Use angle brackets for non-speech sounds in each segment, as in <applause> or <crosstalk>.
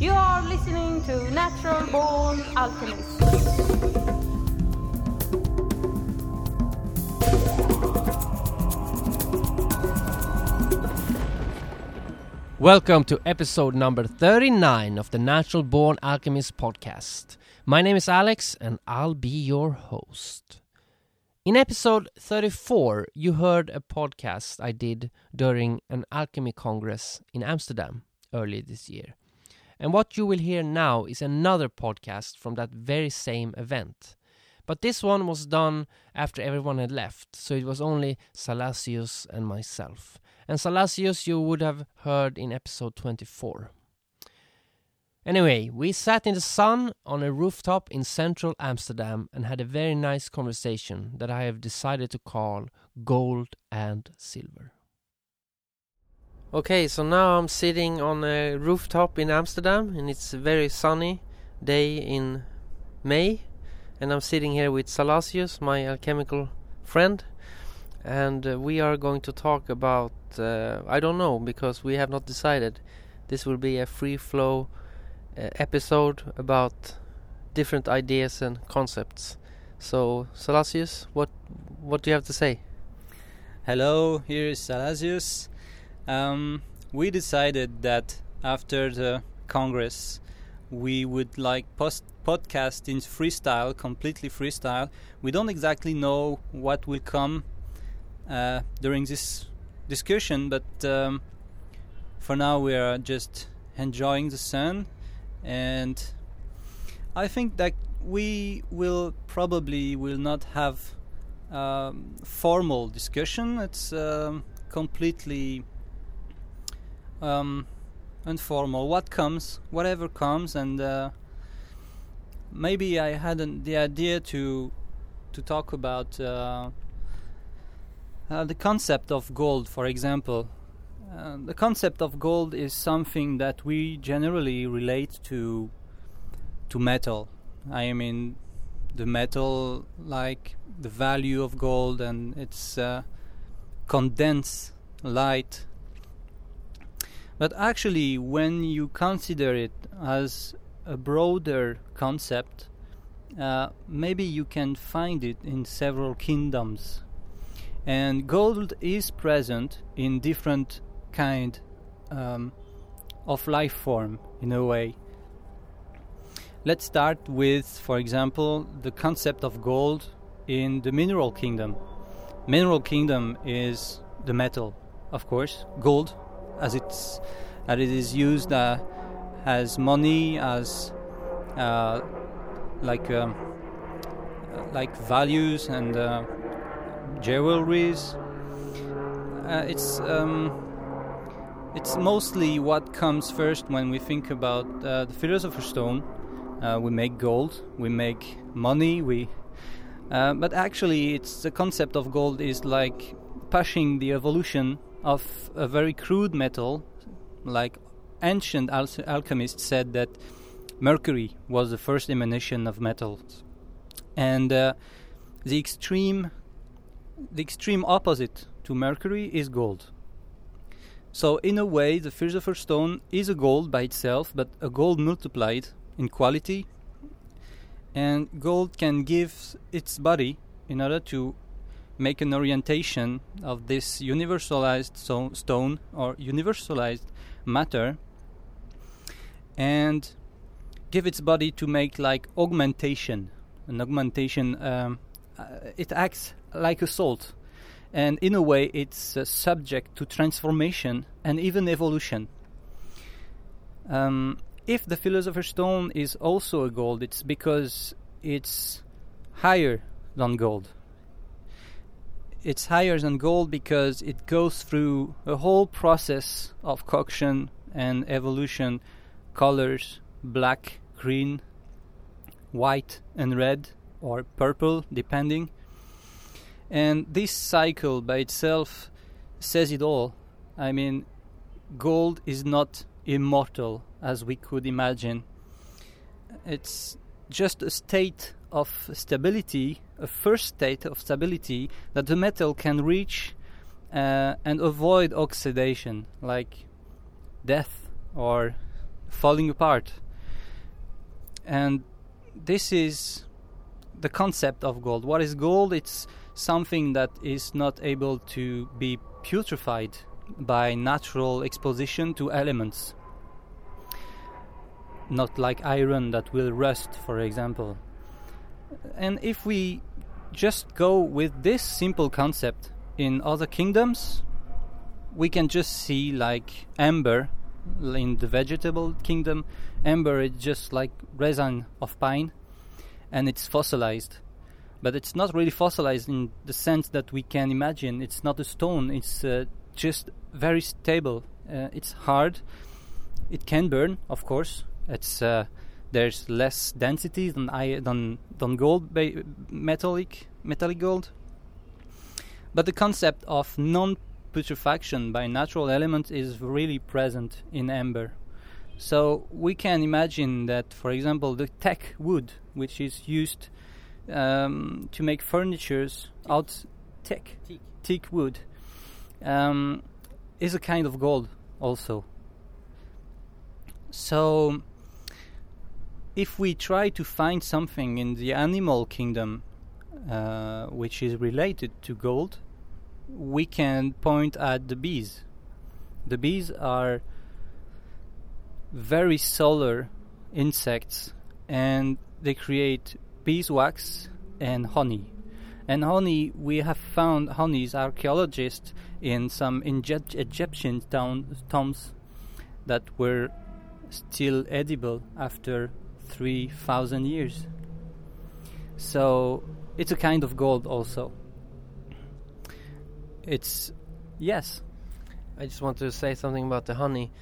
You are listening to Natural Born Alchemist. Welcome to episode number 39 of the Natural Born Alchemist podcast. My name is Alex and I'll be your host. In episode 34, you heard a podcast I did during an alchemy congress in Amsterdam earlier this year. And what you will hear now is another podcast from that very same event. But this one was done after everyone had left, so it was only Salasius and myself and Salasius you would have heard in episode 24. Anyway, we sat in the sun on a rooftop in central Amsterdam and had a very nice conversation that I have decided to call Gold and Silver. Okay, so now I'm sitting on a rooftop in Amsterdam and it's a very sunny day in May and I'm sitting here with Salasius, my alchemical friend, and uh, we are going to talk about uh, I don't know because we have not decided. This will be a free flow uh, episode about different ideas and concepts. So Salasius, what what do you have to say? Hello, here is Salasius. Um, we decided that after the Congress, we would like post podcast in freestyle, completely freestyle. We don't exactly know what will come uh, during this discussion, but um, for now we are just enjoying the sun, and I think that we will probably will not have um, formal discussion. It's um, completely um, informal. What comes, whatever comes, and uh, maybe I had an, the idea to to talk about. Uh, uh, the concept of gold, for example, uh, the concept of gold is something that we generally relate to to metal. I mean, the metal, like the value of gold and its uh, condensed light. But actually, when you consider it as a broader concept, uh, maybe you can find it in several kingdoms. And gold is present in different kind um, of life form in a way. Let's start with for example the concept of gold in the mineral kingdom. Mineral kingdom is the metal of course gold as it's as it is used uh, as money as uh, like um, like values and uh, jewelries. Uh, it's um, it's mostly what comes first when we think about uh, the philosopher's stone. Uh, we make gold, we make money, we. Uh, but actually, it's the concept of gold is like pushing the evolution of a very crude metal, like ancient al- alchemists said that mercury was the first emanation of metals, and uh, the extreme the extreme opposite to mercury is gold. So, in a way, the philosopher's stone is a gold by itself, but a gold multiplied in quality. And gold can give its body in order to make an orientation of this universalized so stone or universalized matter and give its body to make like augmentation. An augmentation, um, uh, it acts like a salt. And in a way, it's uh, subject to transformation and even evolution. Um, if the philosopher's stone is also a gold, it's because it's higher than gold. It's higher than gold because it goes through a whole process of coction and evolution, colors, black, green, white, and red, or purple, depending. And this cycle by itself says it all. I mean, gold is not immortal as we could imagine. It's just a state of stability, a first state of stability that the metal can reach uh, and avoid oxidation, like death or falling apart. And this is the concept of gold. What is gold? It's something that is not able to be putrefied by natural exposition to elements. Not like iron that will rust, for example. And if we just go with this simple concept in other kingdoms, we can just see like amber in the vegetable kingdom. Amber is just like resin of pine and it's fossilized. But it's not really fossilized in the sense that we can imagine. It's not a stone, it's uh, just very stable. Uh, it's hard. It can burn, of course. It's uh, there's less density than I, than than gold ba- metallic metallic gold. But the concept of non putrefaction by natural elements is really present in amber. So we can imagine that, for example, the teak wood, which is used um, to make furnitures out teak Teak. teak wood, um, is a kind of gold also. So if we try to find something in the animal kingdom uh, which is related to gold, we can point at the bees. The bees are very solar insects and they create beeswax and honey. And honey, we have found honey's archaeologists in some Egypt- Egyptian tombs that were still edible after 3,000 years. So it's a kind of gold also. It's, yes, I just want to say something about the honey.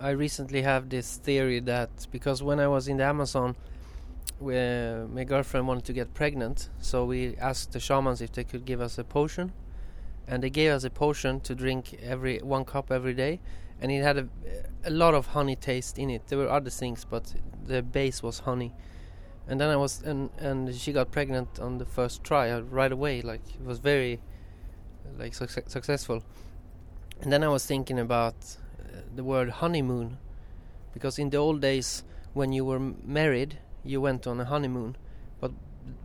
I recently have this theory that because when I was in the Amazon, we, uh, my girlfriend wanted to get pregnant, so we asked the shamans if they could give us a potion, and they gave us a potion to drink every one cup every day, and it had a, a lot of honey taste in it. There were other things, but the base was honey. And then I was and and she got pregnant on the first try uh, right away. Like it was very like succe- successful. And then I was thinking about uh, the word honeymoon, because in the old days when you were m- married, you went on a honeymoon, but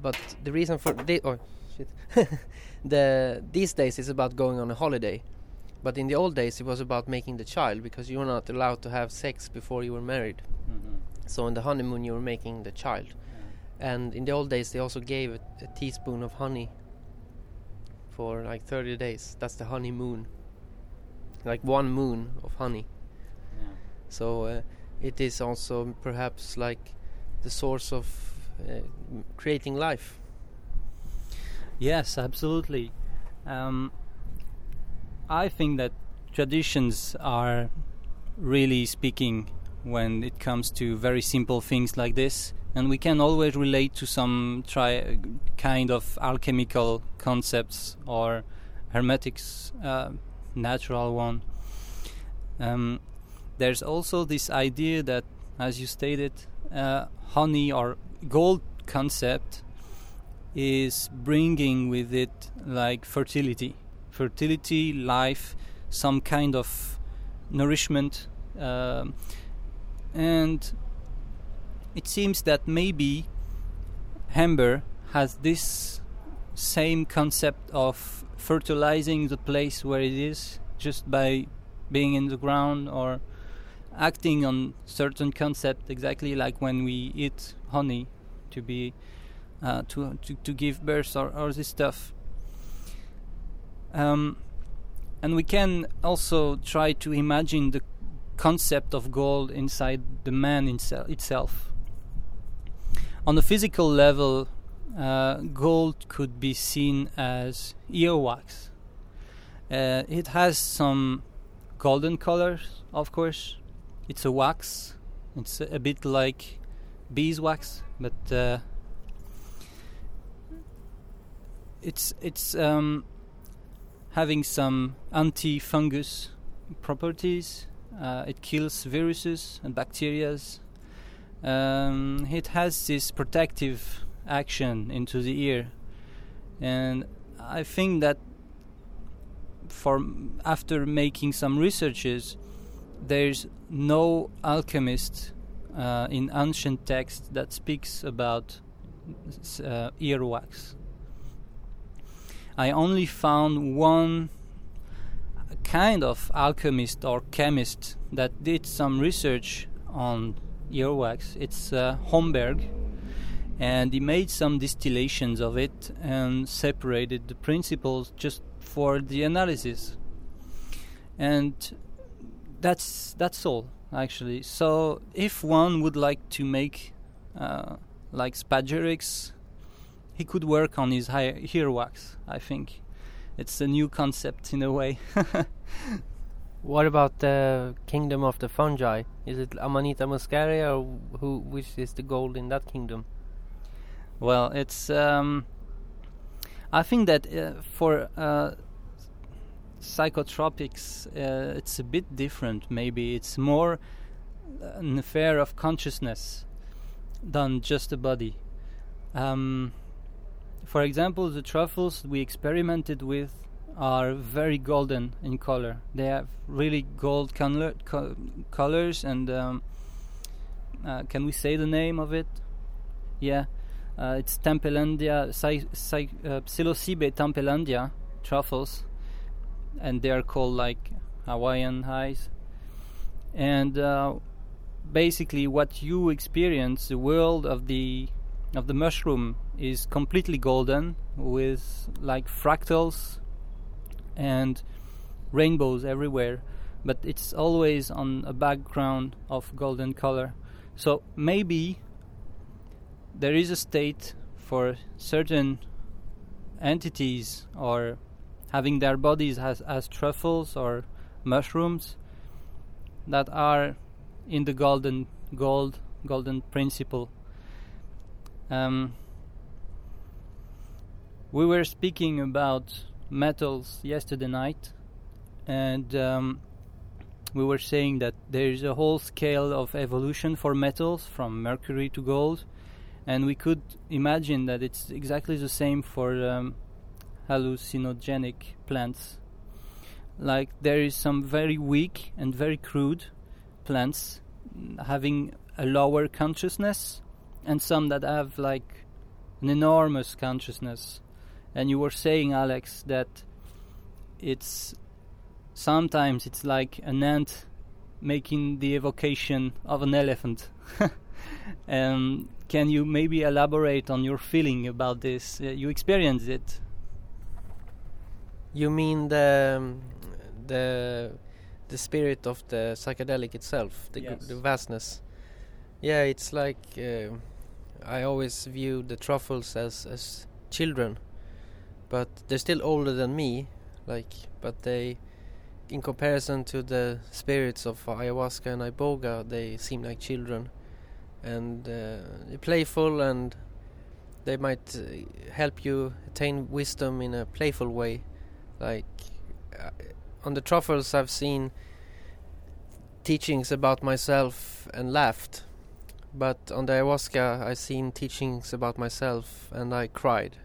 but the reason for the oh shit, <laughs> the these days is about going on a holiday, but in the old days it was about making the child because you were not allowed to have sex before you were married. So on the honeymoon you were making the child, and in the old days they also gave a, a teaspoon of honey for like 30 days. That's the honeymoon. Like one moon of honey. So uh, it is also perhaps like the source of uh, creating life. Yes, absolutely. Um, I think that traditions are really speaking when it comes to very simple things like this, and we can always relate to some tri- kind of alchemical concepts or hermetics, uh, natural one. Um, there's also this idea that, as you stated, uh, honey or gold concept is bringing with it like fertility, fertility, life, some kind of nourishment, um, and it seems that maybe Amber has this same concept of fertilizing the place where it is just by being in the ground or acting on certain concept exactly like when we eat honey to be uh, to, to to give birth or, or this stuff. Um, and we can also try to imagine the concept of gold inside the man insel- itself. On the physical level, uh, gold could be seen as earwax. Uh, it has some golden colors, of course. It's a wax. It's a, bit like beeswax, but uh, it's it's um, having some anti-fungus properties. Uh, it kills viruses and bacterias. Um, it has this protective action into the ear, and I think that for after making some researches, there's no alchemist uh, in ancient text that speaks about uh, earwax. I only found one kind of alchemist or chemist that did some research on earwax. It's uh, Homberg, and he made some distillations of it and separated the principles just for the analysis. And that's that's all actually. So if one would like to make uh, like spagyrics, he could work on his hair earwax. I think it's a new concept in a way. <laughs> What about the kingdom of the fungi? Is it Amanita muscaria or who? Which is the gold in that kingdom? Well, it's. Um, I think that uh, for uh, psychotropics, uh, it's a bit different. Maybe it's more an affair of consciousness than just a body. Um, for example, the truffles we experimented with are very golden in color. They have really gold color, co- colors, and um, uh, can we say the name of it? Yeah, uh, it's Tempelandia, Psy- Psy- uh, Psilocybe tempelandia truffles, and they are called like Hawaiian highs. And uh, basically, what you experience, the world of the of the mushroom is completely golden with like fractals and rainbows everywhere, but it's always on a background of golden color. So maybe there is a state for certain entities or having their bodies as, as truffles or mushrooms that are in the golden gold golden principle um, we were speaking about metals yesterday night, and um, we were saying that there is a whole scale of evolution for metals from mercury to gold, and we could imagine that it's exactly the same for um, hallucinogenic plants. Like there is some very weak and very crude plants having a lower consciousness, and some that have like an enormous consciousness and you were saying alex that it's sometimes it's like an ant making the evocation of an elephant <laughs> um, can you maybe elaborate on your feeling about this uh, you experienced it You mean the um, the the spirit of the psychedelic itself, the, Yes. the vastness. Yeah, it's like uh, I always view the truffles as as children, but they're still older than me. Like, but they, in comparison to the spirits of ayahuasca and iboga, they seem like children, and uh, playful and they might uh, help you attain wisdom in a playful way. Like uh, on the truffles, I've seen teachings about myself and laughed, but on the ayahuasca, I've seen teachings about myself and I cried.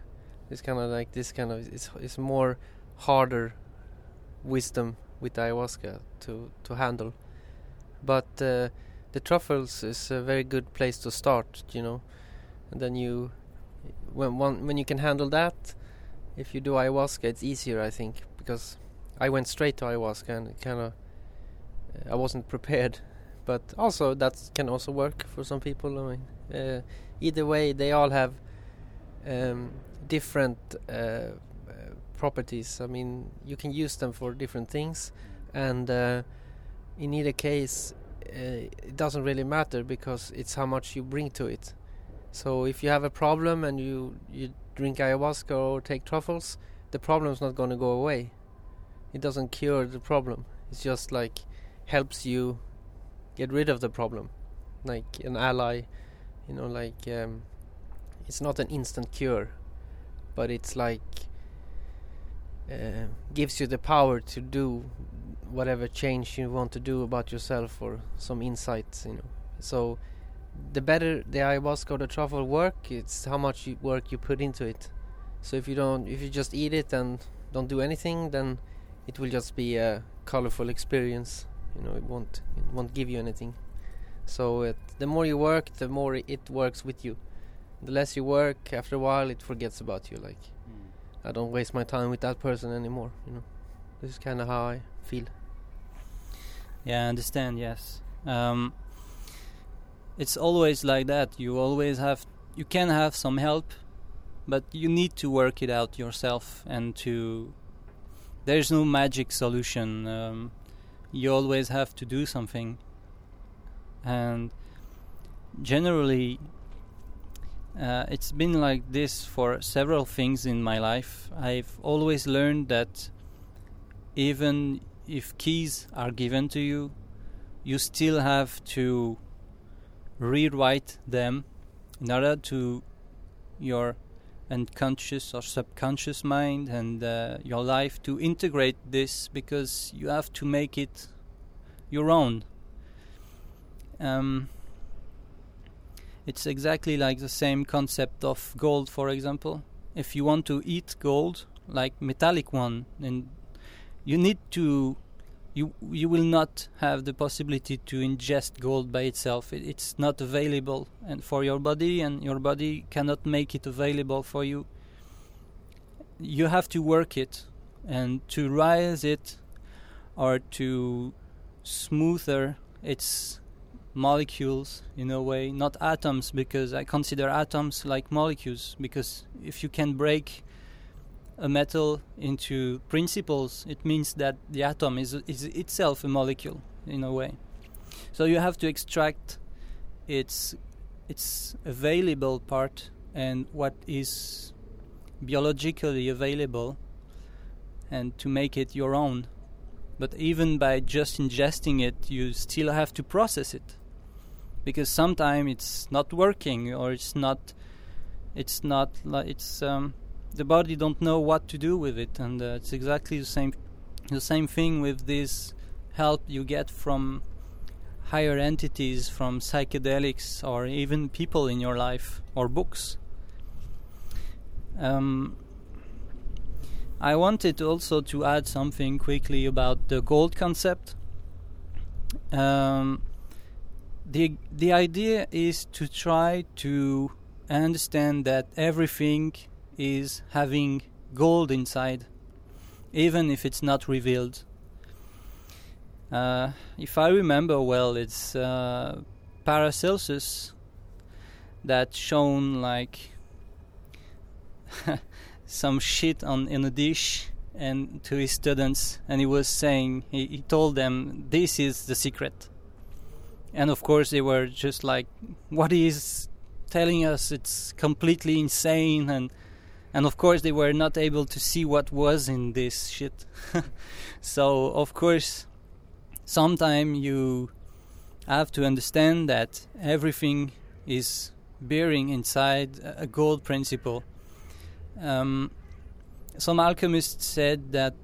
It's kind of like this kind of it's it's more harder wisdom with ayahuasca to to handle, but uh, the truffles is a very good place to start. You know, and then you when one when you can handle that if you do ayahuasca, it's easier, I think, because I went straight to ayahuasca and kind of I wasn't prepared. But also that can also work for some people. I mean, uh, either way, they all have um, different uh, uh, properties. I mean, you can use them for different things, and uh, in either case, uh, it doesn't really matter because it's how much you bring to it. So if you have a problem and you you drink ayahuasca or take truffles, the problem's not going to go away. It doesn't cure the problem. It's just like helps you get rid of the problem, like an ally. You know, like um, it's not an instant cure, but it's like uh, gives you the power to do whatever change you want to do about yourself or some insights. You know, so the better the ayahuasca or the truffle work, it's how much you work you put into it. So if you don't, if you just eat it and don't do anything, then it will just be a colorful experience. You know, it won't it won't give you anything. So it, the more you work, the more it works with you. The less you work, after a while, it forgets about you. Like I don't waste my time with that person anymore. You know, this is kind of how I feel. Yeah, I understand. Yes, um, it's always like that. You always have, you can have some help, but you need to work it out yourself. And to, there's no magic solution. Um, you always have to do something. And generally, uh, it's been like this for several things in my life. I've always learned that even if keys are given to you, you still have to rewrite them in order to your unconscious or subconscious mind and uh, your life to integrate this because you have to make it your own. Um, it's exactly like the same concept of gold, for example. If you want to eat gold, like metallic one, then you need to you you will not have the possibility to ingest gold by itself. It, it's not available and for your body and your body cannot make it available for you. You have to work it and to rise it or to smoother its molecules in a way not atoms because i consider atoms like molecules because if you can break a metal into principles, it means that the atom is, is itself a molecule in a way. So you have to extract its its available part and what is biologically available and to make it your own. But even by just ingesting it, you still have to process it because sometimes it's not working or it's not it's not like it's um, the body don't know what to do with it, and uh, it's exactly the same the same thing with this help you get from higher entities, from psychedelics, or even people in your life or books. Um, I wanted also to add something quickly about the gold concept. Um, the the idea is to try to understand that everything is having gold inside, even if it's not revealed. Uh, if I remember well, it's uh, Paracelsus that shown like <laughs> some shit on in a dish and to his students, and he was saying he, he told them this is the secret. And of course, they were just like, "What is telling us? It's completely insane." and and of course they were not able to see what was in this shit. <laughs> So of course sometime you have to understand that everything is bearing inside a gold principle. Um, some alchemists said that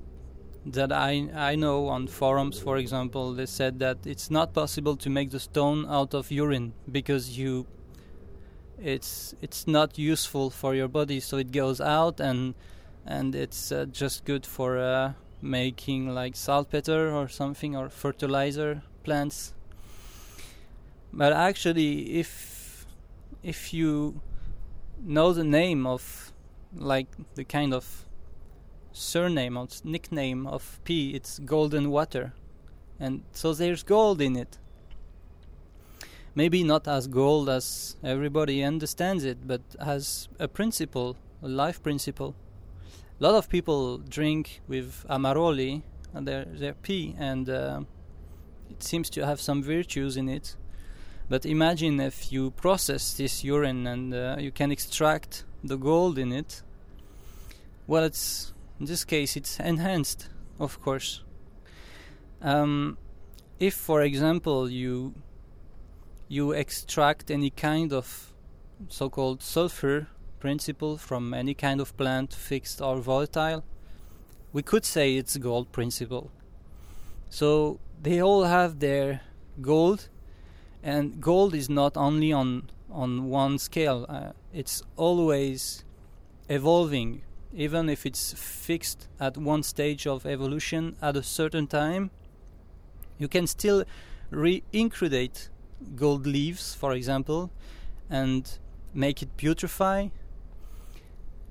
that I I know on forums for example they said that it's not possible to make the stone out of urine because you it's it's not useful for your body so it goes out and and it's uh, just good for uh, making like saltpeter or something or fertilizer plants. But actually if if you know the name of like the kind of surname or nickname of P it's golden water. And so there's gold in it maybe not as gold as everybody understands it, but as a principle, a life principle. A lot of people drink with Amaroli, and their their pee, and uh, it seems to have some virtues in it. But imagine if you process this urine and uh, you can extract the gold in it. Well, it's in this case it's enhanced, of course. Um, if, for example, you you extract any kind of so-called sulfur principle from any kind of plant, fixed or volatile, we could say it's gold principle. So they all have their gold, and gold is not only on on one scale. Uh, it's always evolving, even if it's fixed at one stage of evolution at a certain time. You can still re-incrudate gold leaves, for example, and make it putrefy,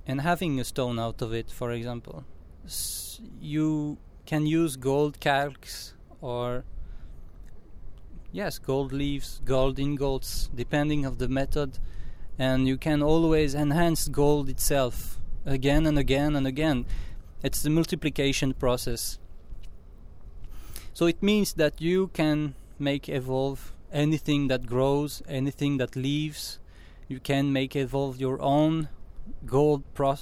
and having a stone out of it, for example. S- you can use gold calx or yes, gold leaves, gold ingots, depending of the method, and you can always enhance gold itself again and again and again. It's the multiplication process. So it means that you can make evolve anything that grows, anything that lives. You can make evolve your own gold, pro-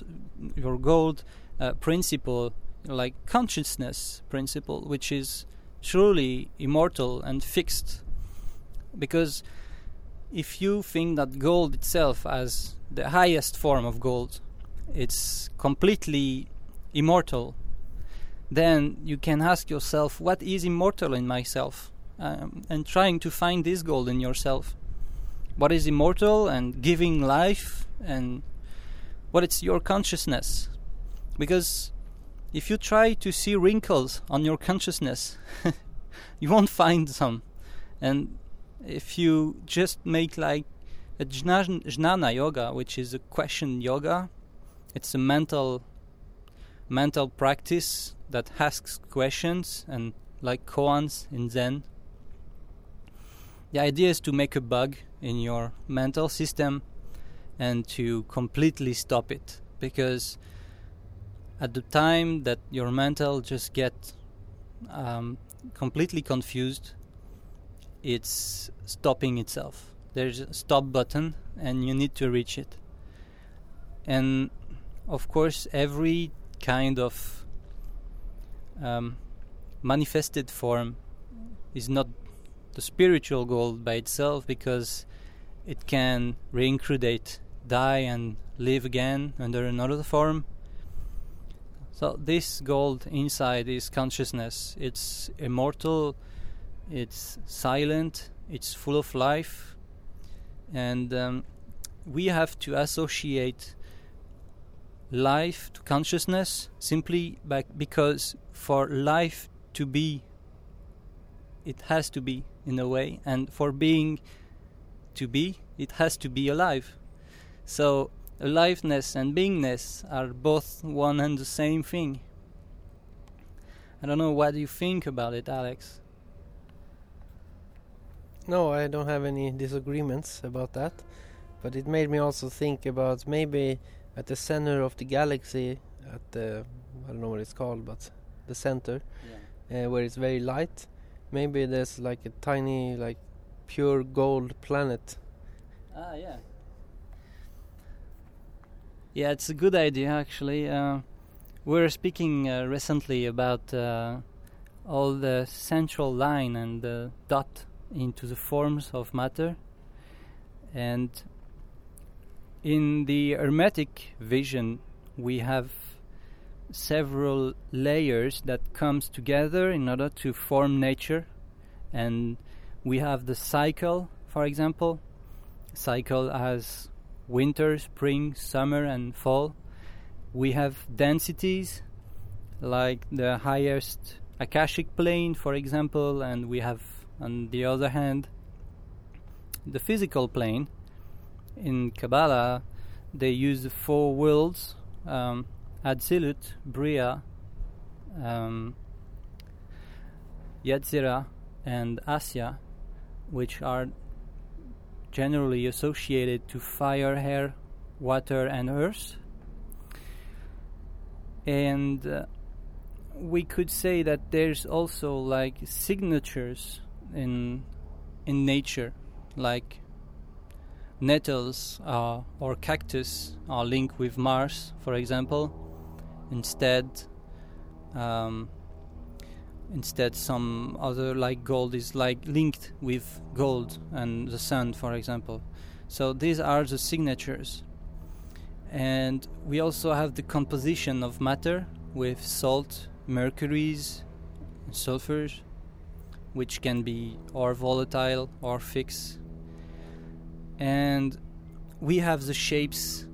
your gold uh, principle, like consciousness principle, which is truly immortal and fixed. Because if you think that gold itself, as the highest form of gold, it's completely immortal, then you can ask yourself, what is immortal in myself? Um, and trying to find this gold in yourself. What is immortal and giving life, and what is your consciousness? Because if you try to see wrinkles on your consciousness, <laughs> you won't find some. And if you just make like a jnana yoga, which is a question yoga, it's a mental mental practice that asks questions and like koans in Zen. The idea is to make a bug in your mental system and to completely stop it. Because at the time that your mental just get um, completely confused it's stopping itself. There's a stop button and you need to reach it. And of course every kind of um, manifested form is not the spiritual gold by itself because it can reincrudate die and live again under another form. So this gold inside is consciousness. It's immortal, it's silent, it's full of life, and um, we have to associate life to consciousness simply by, because for life to be, it has to be in a way, and for being to be, it has to be alive. So aliveness and beingness are both one and the same thing. I don't know what you think about it, Alex. No, I don't have any disagreements about that. But it made me also think about maybe at the center of the galaxy, at the I don't know what it's called, but the center, uh, where it's very light. Maybe there's like a tiny, like pure gold planet. Ah, yeah. Yeah, it's a good idea actually. Uh, we were speaking uh, recently about uh, all the central line and the dot into the forms of matter, and in the hermetic vision, we have several layers that comes together in order to form nature, and we have the cycle, for example. Cycle as winter, spring, summer, and fall. We have densities like the highest Akashic plane, for example, and we have, on the other hand, the physical plane. In Kabbalah, they use the four worlds um, Atzilut, Bria, um, Yetzirah, and Asya, which are generally associated to fire, air, water, and earth. And uh, we could say that there's also like signatures in in nature, like nettles uh, or cactus are linked with Mars, for example. Instead, um, instead some other like gold is like linked with gold and the sun for example. So these are the signatures. And we also have the composition of matter with salt mercuries sulfurs which can be or volatile or fixed. And we have the shapes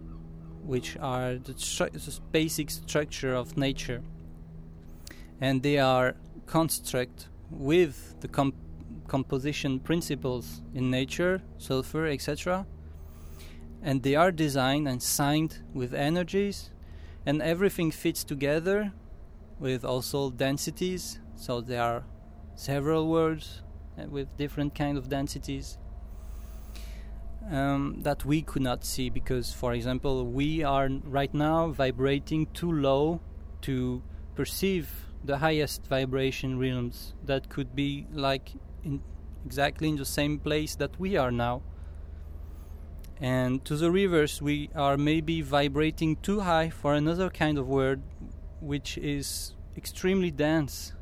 which are the, the basic structure of nature and they are construct with the com- composition principles in nature, sulfur, etc. And they are designed and signed with energies, and everything fits together with also densities. So there are several words uh, with different kind of densities um, that we could not see because, for example, we are right now vibrating too low to perceive the highest vibration realms that could be like in exactly in the same place that we are now. And to the reverse, we are maybe vibrating too high for another kind of world which is extremely dense.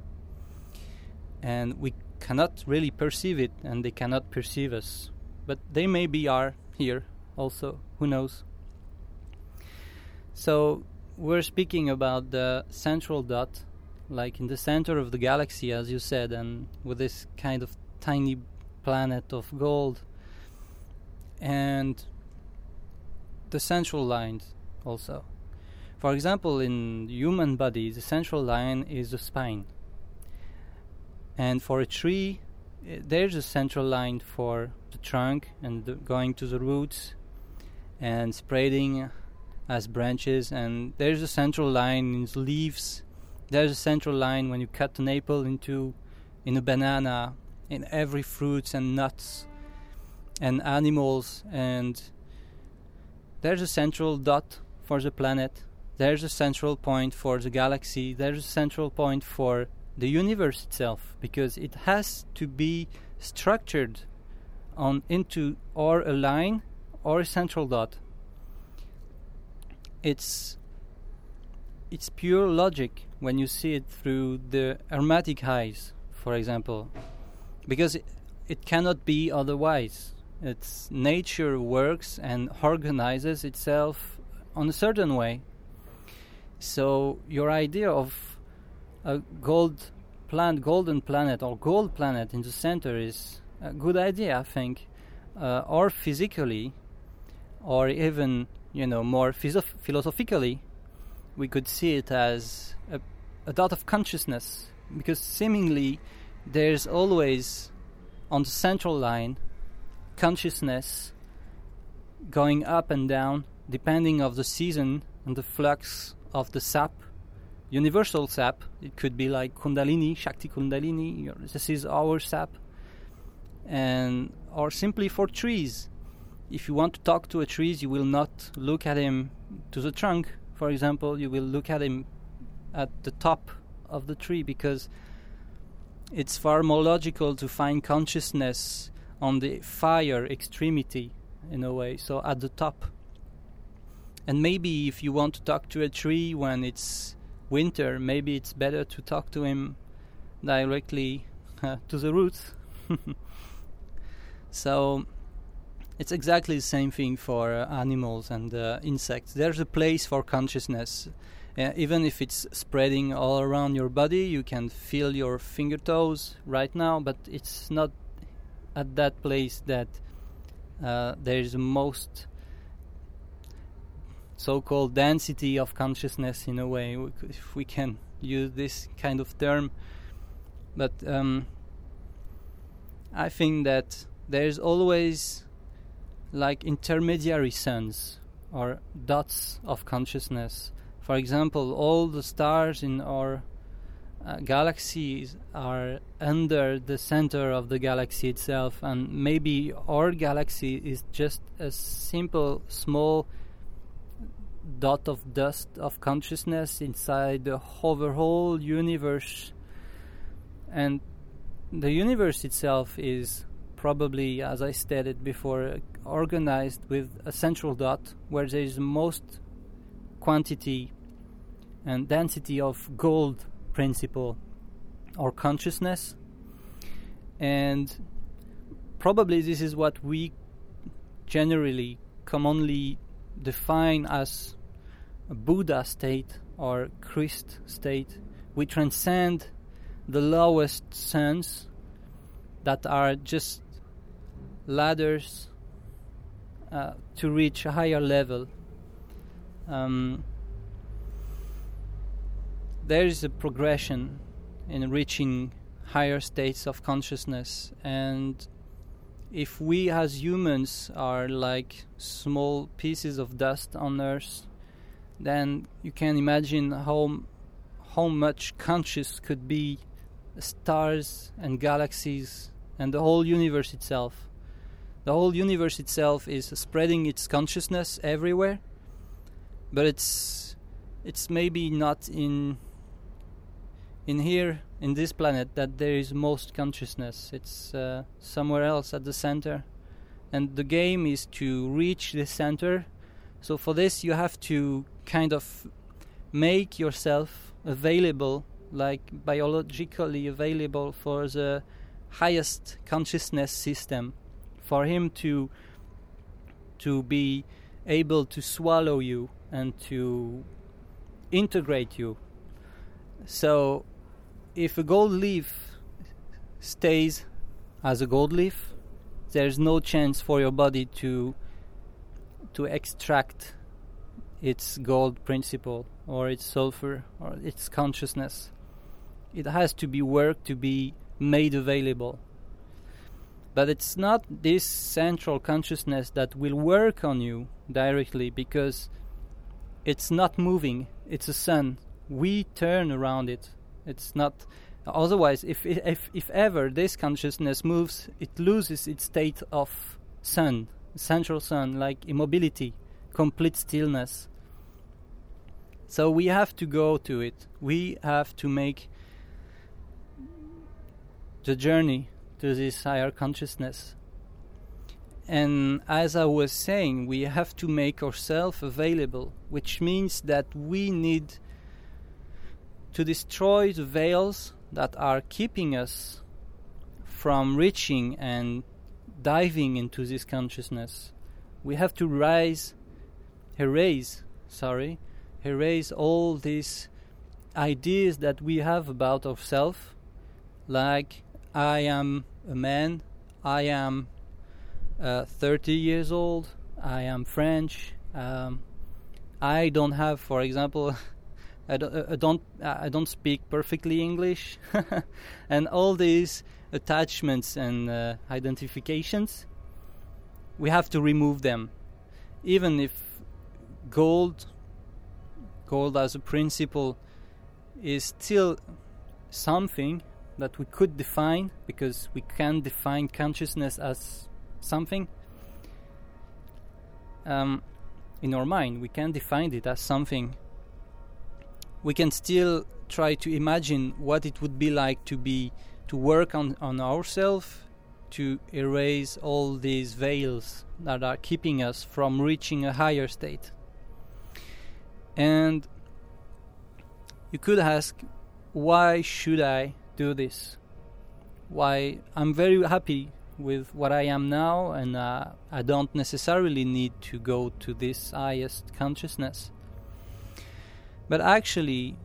And we cannot really perceive it, and they cannot perceive us but they maybe are here also. Who knows? So we're speaking about the central dot, like in the center of the galaxy, as you said, and with this kind of tiny planet of gold, and the central lines also. For example, in human body, the central line is the spine, and for a tree, eh, there's a central line for the trunk and the going to the roots and spreading as branches. And there's a central line in the leaves. There's a central line when you cut an apple into in a banana in every fruits and nuts and animals. And there's a central dot for the planet. There's a central point for the galaxy. There's a central point for the universe itself because it has to be structured on into or a line or a central dot. It's it's pure logic when you see it through the hermetic eyes, for example, because it, it cannot be otherwise. It's nature works and organizes itself on a certain way. So your idea of a gold plant, golden planet or gold planet in the center is a good idea, I think, uh, or physically, or even you know more philosophically, we could see it as a, a dot of consciousness, because seemingly there's always on the central line consciousness going up and down depending of the season and the flux of the sap universal sap. It could be like kundalini shakti kundalini this is our sap and or simply for trees. If you want to talk to a tree, you will not look at him to the trunk, for example. You will look at him at the top of the tree because it's far more logical to find consciousness on the fire extremity in a way, so at the top. And maybe if you want to talk to a tree when it's winter, maybe it's better to talk to him directly uh, <laughs> to the roots. <laughs> So it's exactly the same thing for uh, animals and uh, insects. There's a place for consciousness. Uh, even if it's spreading all around your body, you can feel your finger toes right now, but it's not at that place that uh, there's most so-called density of consciousness in a way, if we can use this kind of term. But um, I think that there's always like intermediary suns or dots of consciousness. For example, all the stars in our uh, galaxies are under the center of the galaxy itself, and maybe our galaxy is just a simple, small dot of dust of consciousness inside the overall universe. And the universe itself is probably, as I stated before, organized with a central dot where there is most quantity and density of gold principle or consciousness. And probably this is what we generally commonly define as Buddha state or Christ state. We transcend the lowest sense that are just ladders uh, to reach a higher level. Um, there is a progression in reaching higher states of consciousness and if we as humans are like small pieces of dust on earth then you can imagine how how much conscious could be stars and galaxies and the whole universe itself the whole universe itself is spreading its consciousness everywhere but it's it's maybe not in in here in this planet that there is most consciousness. It's uh, somewhere else at the center. And the game is to reach the center. So for this you have to kind of make yourself available like biologically available for the highest consciousness system for him to to be able to swallow you and to integrate you so if a gold leaf stays as a gold leaf, there's no chance for your body to to extract its gold principle or its sulfur or its consciousness. It has to be worked to be made available. But it's not this central consciousness that will work on you directly because it's not moving. It's a sun. We turn around it it's not otherwise if if if ever this consciousness moves it loses its state of sun central sun like immobility complete stillness so we have to go to it we have to make the journey to this higher consciousness and as i was saying we have to make ourselves available which means that we need to destroy the veils that are keeping us from reaching and diving into this consciousness. We have to rise, erase, sorry, erase all these ideas that we have about ourselves, like I am a man, I am uh, 30 years old, I am French, um, I don't have, for example, <laughs> I don't, I don't, I don't speak perfectly English, <laughs> and all these attachments and uh, identifications, we have to remove them. Even if gold, gold as a principle, is still something that we could define because we can define consciousness as something. Um, in our mind, we can define it as something we can still try to imagine what it would be like to be to work on on ourselves to erase all these veils that are keeping us from reaching a higher state and you could ask why should i do this. Why i'm very happy with what i am now and uh, i don't necessarily need to go to this highest consciousness. But actually,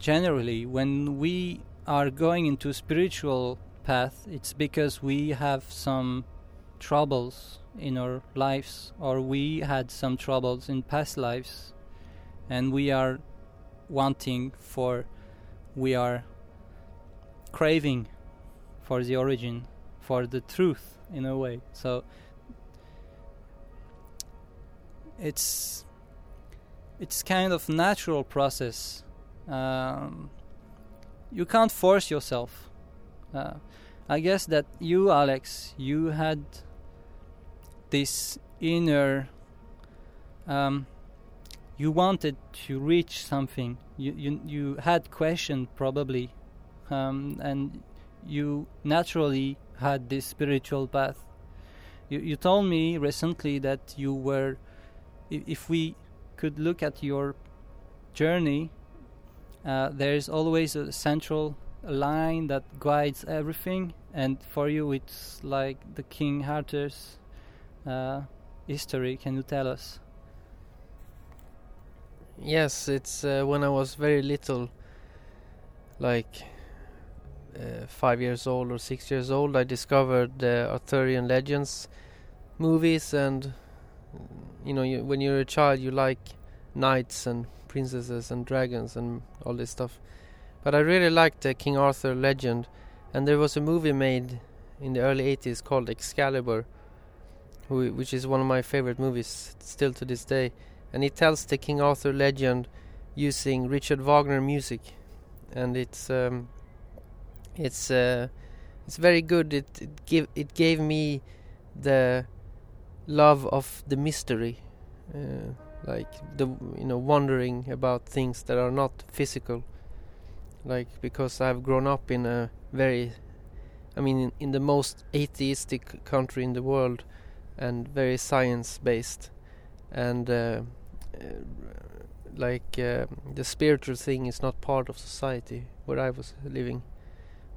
generally, when we are going into spiritual path, it's because we have some troubles in our lives, or we had some troubles in past lives, and we are wanting for, we are craving for the origin, for the truth in a way. So it's it's kind of natural process. Um, you can't force yourself. Uh, I guess that you, Alex, you had this inner. Um, you wanted to reach something. You you you had questioned probably, um, and you naturally had this spiritual path. You you told me recently that you were, if, we could look at your journey, uh, there is always a central line that guides everything, and for you, it's like the King Arthur's uh, history. Can you tell us? Yes, it's uh, when I was very little, like uh, five years old or six years old, I discovered the Arthurian legends movies and you know you, when you're a child you like knights and princesses and dragons and all this stuff. But I really liked the King Arthur legend, and there was a movie made in the early 80s called Excalibur, who, which is one of my favorite movies still to this day, and it tells the King Arthur legend using Richard Wagner music, and it's um, it's uh, it's very good. It, it give it gave me the love of the mystery, uh, like the you know wondering about things that are not physical. Like because I've grown up in a very, I mean, in, in the most atheistic country in the world, and very science based, and uh, like uh, the spiritual thing is not part of society where I was living,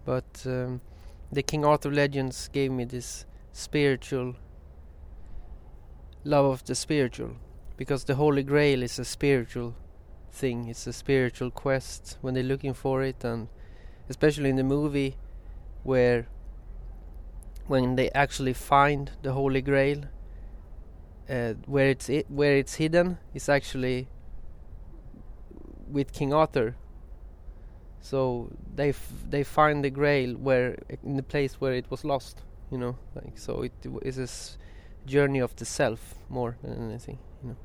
but um, the King Arthur legends gave me this spiritual love of the spiritual because the Holy Grail is a spiritual thing. It's a spiritual quest when they're looking for it, and especially in the movie where when they actually find the Holy Grail, uh, where it's where it's hidden is actually with King Arthur. So they f- they find the Grail where in the place where it was lost, you know, like so it is a s- journey of the self more than anything, you know.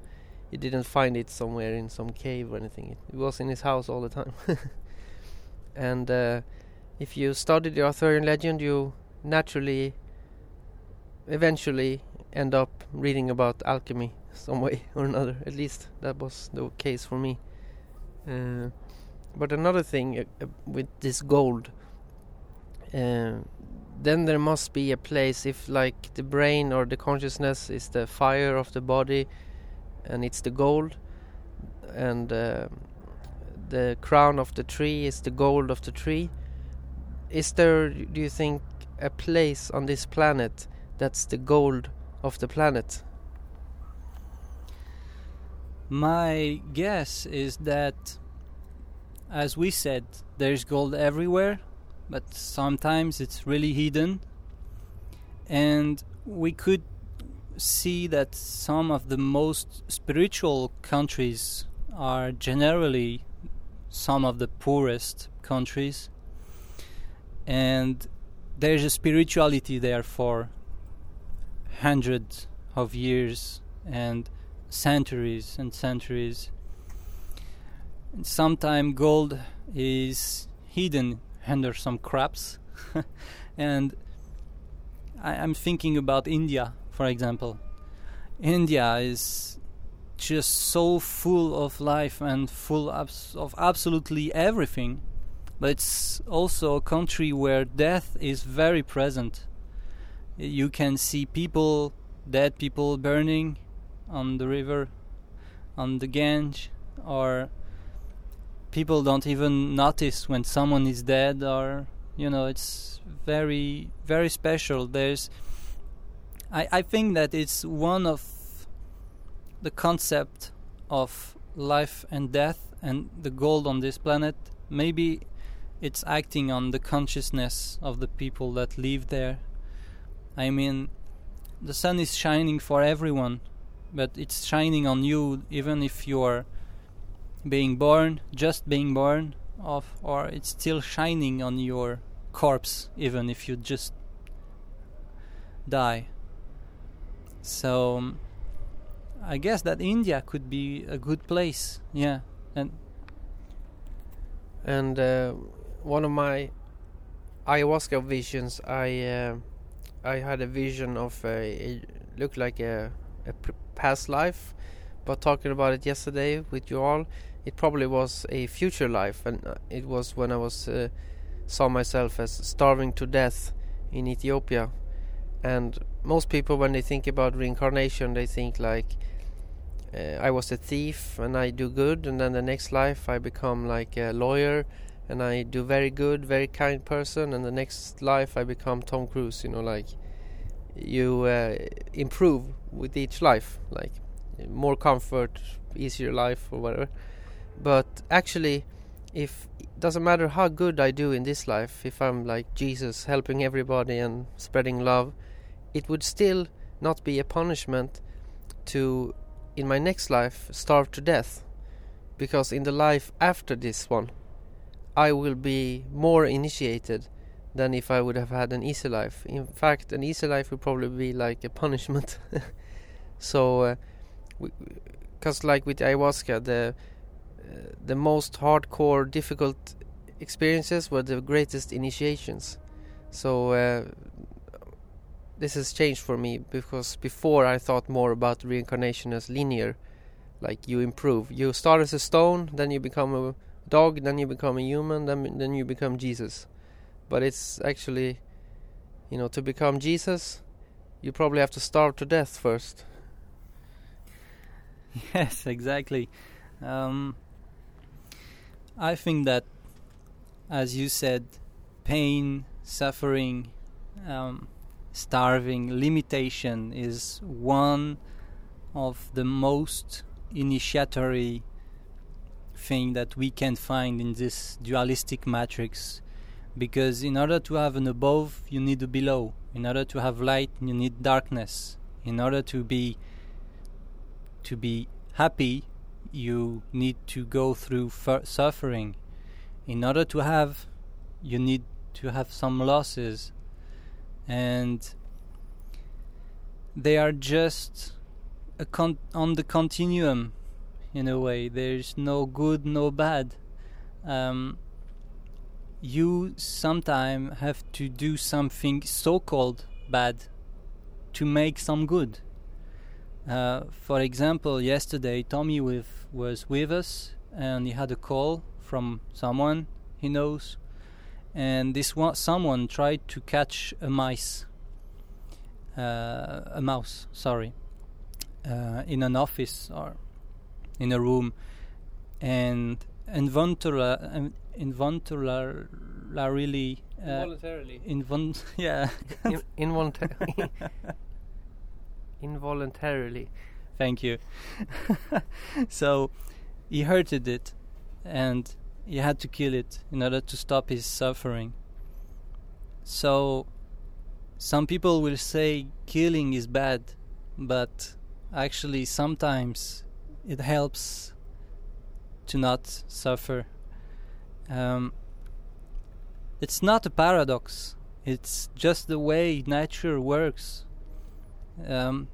He didn't find it somewhere in some cave or anything. It, it was in his house all the time. <laughs> and uh, if you study the Arthurian legend, you naturally, eventually, end up reading about alchemy <laughs> some way or another. At least that was the case for me. Uh, but another thing uh, uh, with this gold, uh, then there must be a place if, like, the brain or the consciousness is the fire of the body, and it's the gold, and uh, the crown of the tree is the gold of the tree. Is there, do you think, a place on this planet that's the gold of the planet? My guess is that, as we said, there's gold everywhere, but sometimes it's really hidden. And we could see that some of the most spiritual countries are generally some of the poorest countries. And there's a spirituality there for hundreds of years and centuries and centuries. Sometimes gold is hidden under some crops, <laughs> and I, I'm thinking about India, for example. India is just so full of life and full abs- of absolutely everything, but it's also a country where death is very present. You can see people, dead people burning on the river, on the Gange, or people don't even notice when someone is dead, or you know, it's very, very special. There's, I, I think that it's one of the concept of life and death and the gold on this planet. Maybe it's acting on the consciousness of the people that live there. I mean, the sun is shining for everyone, but it's shining on you even if you're being born, just being born, of, or it's still shining on your corpse even if you just die. So um, I guess that India could be a good place. Yeah, and And uh, one of my ayahuasca visions, I uh, I had a vision of a, it looked like a past life, but talking about it yesterday with you all, it probably was a future life, and uh, it was when I was uh, saw myself as starving to death in Ethiopia, and most people when they think about reincarnation, they think like. Uh, I was a thief and I do good, and then the next life I become like a lawyer and I do very good, very kind person, and the next life I become Tom Cruise. You know, like you uh, improve with each life, like more comfort, easier life, or whatever. But actually, if it doesn't matter how good I do in this life, if I'm like Jesus helping everybody and spreading love, it would still not be a punishment to in my next life starve to death because in the life after this one I will be more initiated than if I would have had an easy life. In fact, an easy life would probably be like a punishment. <laughs> so, uh, because like with ayahuasca, the uh, the most hardcore, difficult experiences were the greatest initiations. So uh, this has changed for me because before I thought more about reincarnation as linear, like you improve. You start as a stone, then you become a dog, then you become a human, then then you become Jesus. But it's actually, you know, to become Jesus, you probably have to starve to death first. <laughs> Yes, exactly. Um, I think that, as you said, pain, suffering, um, starving, limitation is one of the most initiatory thing that we can find in this dualistic matrix. Because in order to have an above you need a below. In order to have light you need darkness. In order to be to be happy you need to go through suffering. In order to have you need to have some losses. And they are just on the continuum in a way. There's no good no bad. Um, you sometimes have to do something so-called bad to make some good. Uh, for example, yesterday Tommy with, was with us and he had a call from someone he knows, and this one someone tried to catch a mice, uh, a mouse, sorry, uh, in an office or in a room, and involuntarily, involuntarily uh, involuntarily. invol- <laughs> yeah. In, involuntarily <laughs> involuntarily thank you <laughs> so he hurted it and he had to kill it in order to stop his suffering so some people will say killing is bad but actually sometimes it helps to not suffer. Um, it's not a paradox. It's just the way nature works. Um,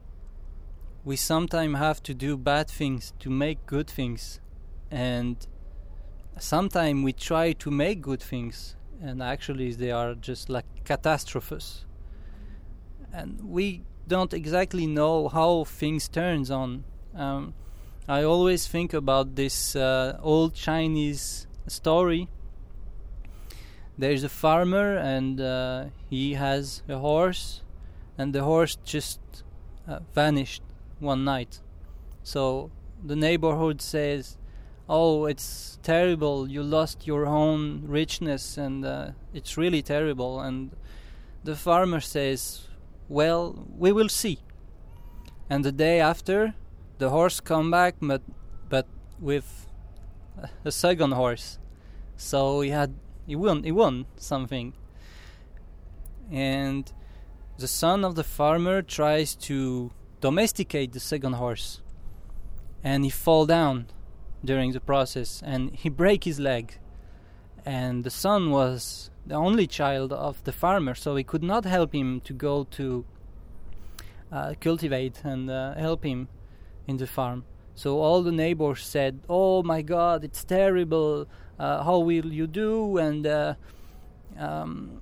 we sometimes have to do bad things to make good things, and sometimes we try to make good things, and actually they are just like catastrophes. And we don't exactly know how things turns on. Um, I always think about this uh, old Chinese story. There's a farmer and uh, he has a horse, and the horse just uh, vanished one night. So the neighborhood says, "Oh, it's terrible! You lost your own richness, and uh, it's really terrible." And the farmer says, "Well, we will see." And the day after, the horse come back, but but with a second horse. So he had he won he won something. And the son of the farmer tries to domesticate the second horse, and he fall down during the process, and he break his leg. And the son was the only child of the farmer, so he could not help him to go to uh, cultivate and uh, help him in the farm. So all the neighbors said, "Oh my God, it's terrible! Uh, how will you do?" And uh, um,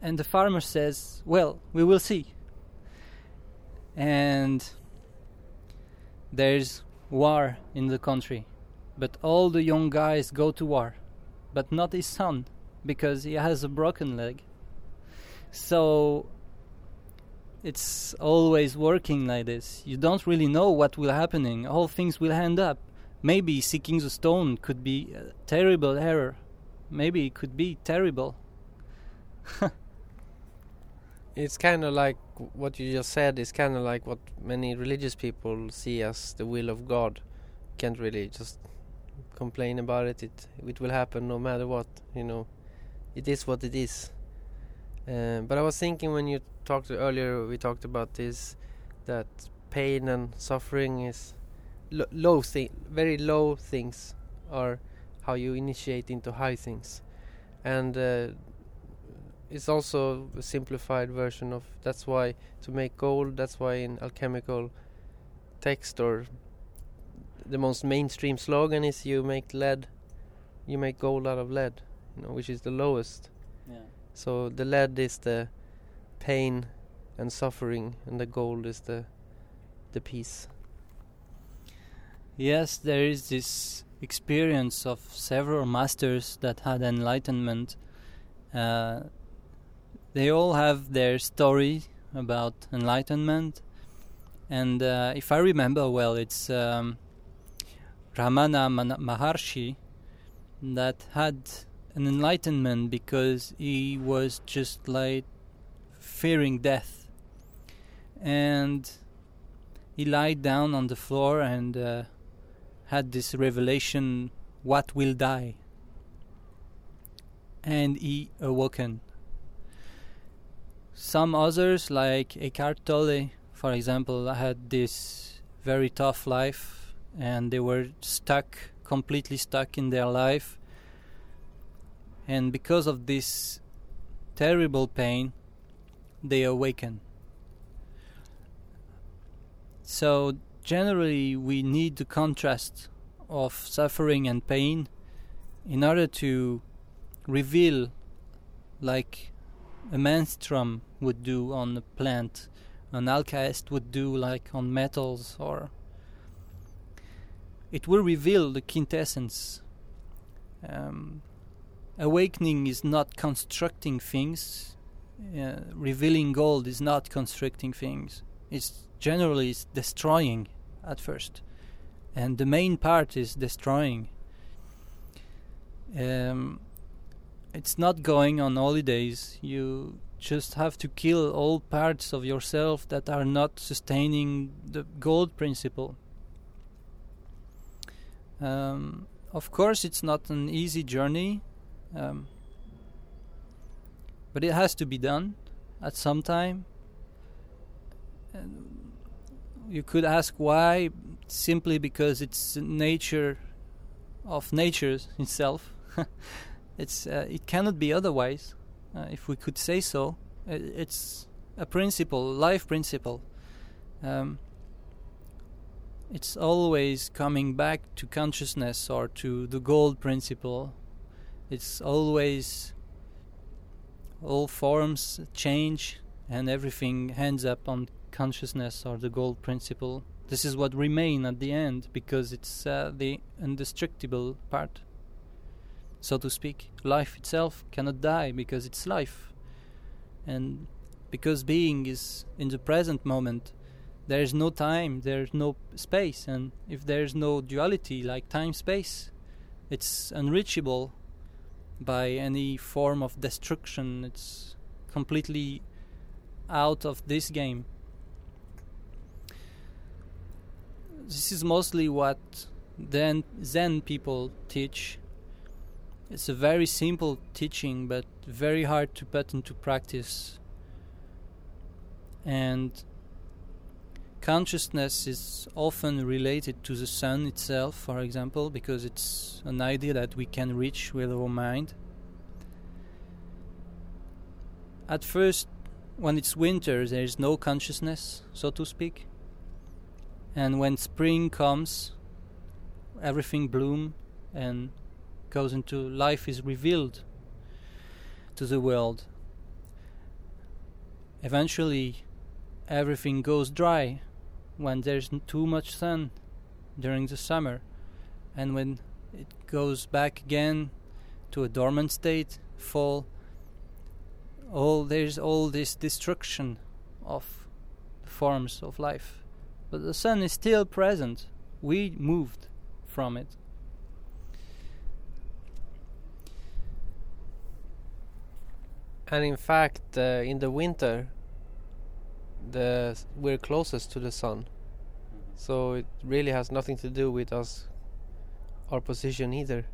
and the farmer says, "Well, we will see." And there's war in the country, but all the young guys go to war, but not his son because he has a broken leg. So it's always working like this. You don't really know what will happening. All things will end up. Maybe seeking the stone could be a terrible error. Maybe it could be terrible. <laughs> it's kind of like what you just said is kind of like what many religious people see as the will of God. Can't really just complain about it. It it will happen no matter what. You know, it is what it is. Uh, but I was thinking when you talked earlier, we talked about this that pain and suffering is lo low thing, very low things are how you initiate into high things, and uh, it's also a simplified version of. That's why to make gold. That's why in alchemical text or the most mainstream slogan is you make lead, you make gold out of lead, you know, which is the lowest. Yeah. So the lead is the pain and suffering, and the gold is the the peace. Yes, there is this experience of several masters that had enlightenment. Uh, they all have their story about enlightenment, and uh, if I remember well, it's um, Ramana Man- Maharshi that had an enlightenment because he was just like fearing death, and he lied down on the floor and. Uh, had this revelation what will die? And he awoken some others like Eckhart Tolle for example had this very tough life and they were stuck completely stuck in their life. And because of this terrible pain they awaken. So generally we need the contrast of suffering and pain in order to reveal like a menstruum would do on a plant an alchemist would do like on metals or it will reveal the quintessence um, awakening is not constructing things uh, revealing gold is not constructing things it's generally it's destroying at first, and the main part is destroying. Um, it's not going on holidays. You just have to kill all parts of yourself that are not sustaining the gold principle. Um, of course, it's not an easy journey, um, but it has to be done at some time. And you could ask why simply because it's nature of nature <laughs> itself <laughs> it's uh, it cannot be otherwise uh, if we could say so. It's a principle life principle. Um, it's always coming back to consciousness or to the gold principle. It's always all forms change and everything ends up on consciousness or the gold principle. This is what remain at the end because it's uh, the indestructible part, so to speak. Life itself cannot die because it's life, and because being is in the present moment. There is no time, there is no space, and if there is no duality like time space, it's unreachable by any form of destruction. It's completely out of this game. this is mostly what then Zen people teach. It's a very simple teaching, but very hard to put into practice. And consciousness is often related to the sun itself, for example, because it's an idea that we can reach with our mind. At first, when it's winter, there is no consciousness, so to speak and when spring comes everything bloom and goes into life is revealed to the world eventually everything goes dry when there's too much sun during the summer and when it goes back again to a dormant state fall all there's all this destruction of forms of life but the sun is still present. We moved from it. And in fact, uh, in the winter, the we're closest to the sun, mm-hmm. so it really has nothing to do with us, our position either.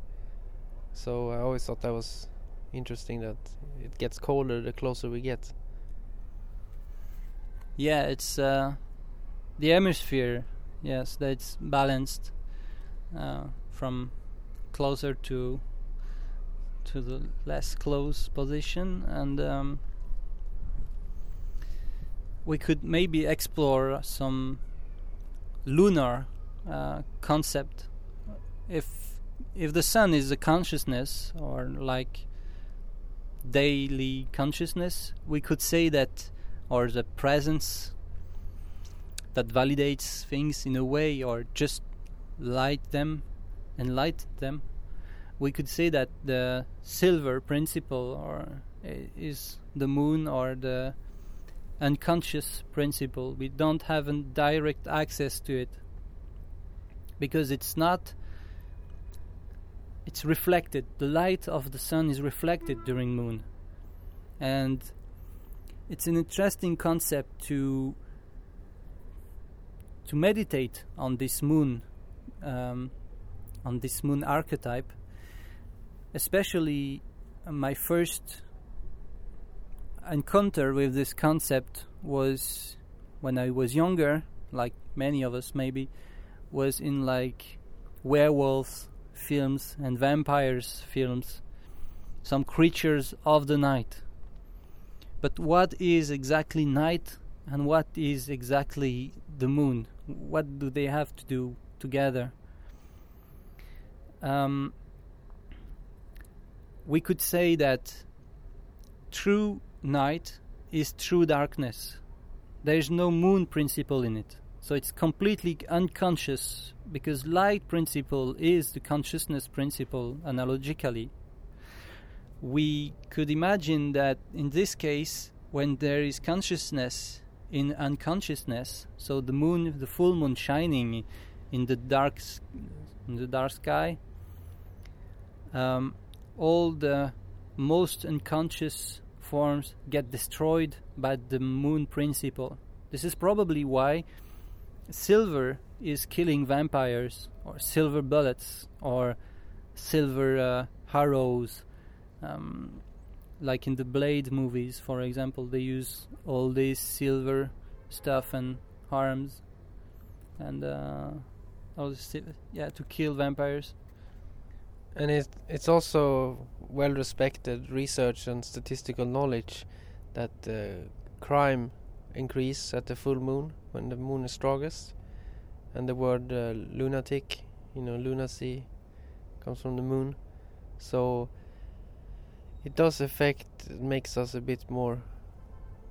So I always thought that was interesting that it gets colder the closer we get. Yeah, it's uh, the hemisphere, yes, that's balanced uh, from closer to to the less close position, and um, we could maybe explore some lunar uh, concept. If if the sun is a consciousness or like daily consciousness, we could say that, or the presence that validates things in a way, or just light them and light them. We could say that the silver principle, or is the moon, or the unconscious principle. We don't have a direct access to it because it's not it's reflected. The light of the sun is reflected during moon. And it's an interesting concept to to meditate on this moon um, on this moon archetype especially my first encounter with this concept was when I was younger like many of us maybe was in like werewolves films and vampires films, some creatures of the night. But what is exactly night and what is exactly the moon? What do they have to do together? Um, we could say that true night is true darkness. There is no moon principle in it. So it's completely unconscious because light principle is the consciousness principle analogically. We could imagine that in this case, when there is consciousness in unconsciousness, so the moon, the full moon shining in the dark, in the dark sky, um, all the most unconscious forms get destroyed by the moon principle. This is probably why silver is killing vampires or silver bullets or silver uh, arrows um, like in the blade movies for example they use all this silver stuff and arms and uh, all this, yeah to kill vampires and it, it's also well respected research and statistical knowledge that uh, crime increase at the full moon when the moon is strongest. And the word uh, lunatic, you know, lunacy, comes from the moon. So it does affect, it makes us a bit more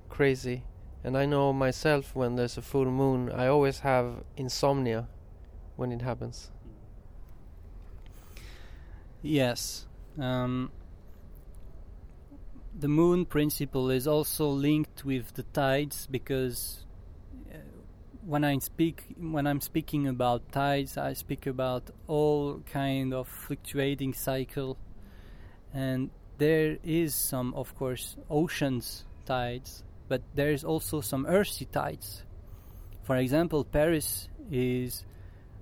crazy. And I know myself when there's a full moon, I always have insomnia when it happens. Yes. Um, the moon principle is also linked with the tides because uh, when I speak when I'm speaking about tides, I speak about all kind of fluctuating cycle, and there is some, of course, oceans tides, but there is also some earthy tides. For example, Paris is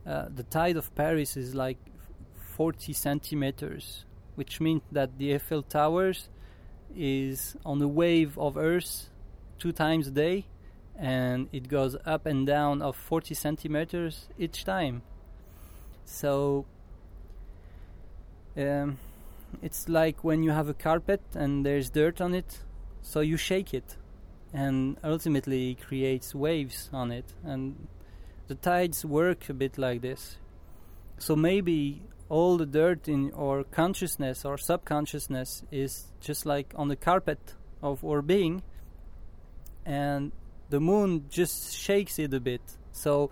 uh, the tide of Paris is like 40 centimeters, which means that the Eiffel Towers is on a wave of Earth two times a day, and it goes up and down of 40 centimeters each time. So um, it's like when you have a carpet and there's dirt on it, so you shake it, and ultimately creates waves on it, and the tides work a bit like this. So maybe all the dirt in our consciousness or subconsciousness is just like on the carpet of our being. And the moon just shakes it a bit. So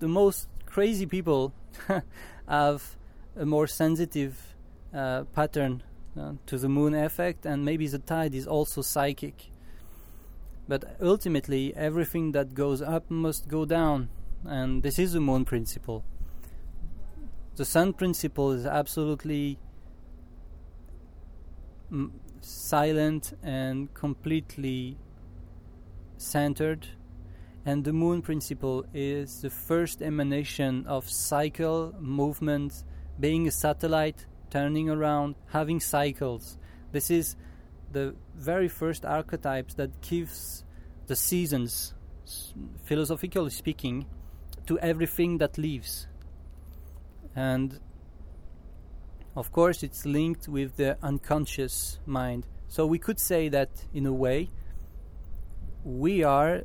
the most crazy people <laughs> have a more sensitive uh, pattern uh, to the moon effect and maybe the tide is also psychic. But ultimately everything that goes up must go down and this is the moon principle the sun principle is absolutely m- silent and completely centered. And the moon principle is the first emanation of cycle movement being a satellite turning around having cycles. This is the very first archetypes that gives the seasons philosophically speaking to everything that lives and of course, it's linked with the unconscious mind. So we could say that, in a way, we are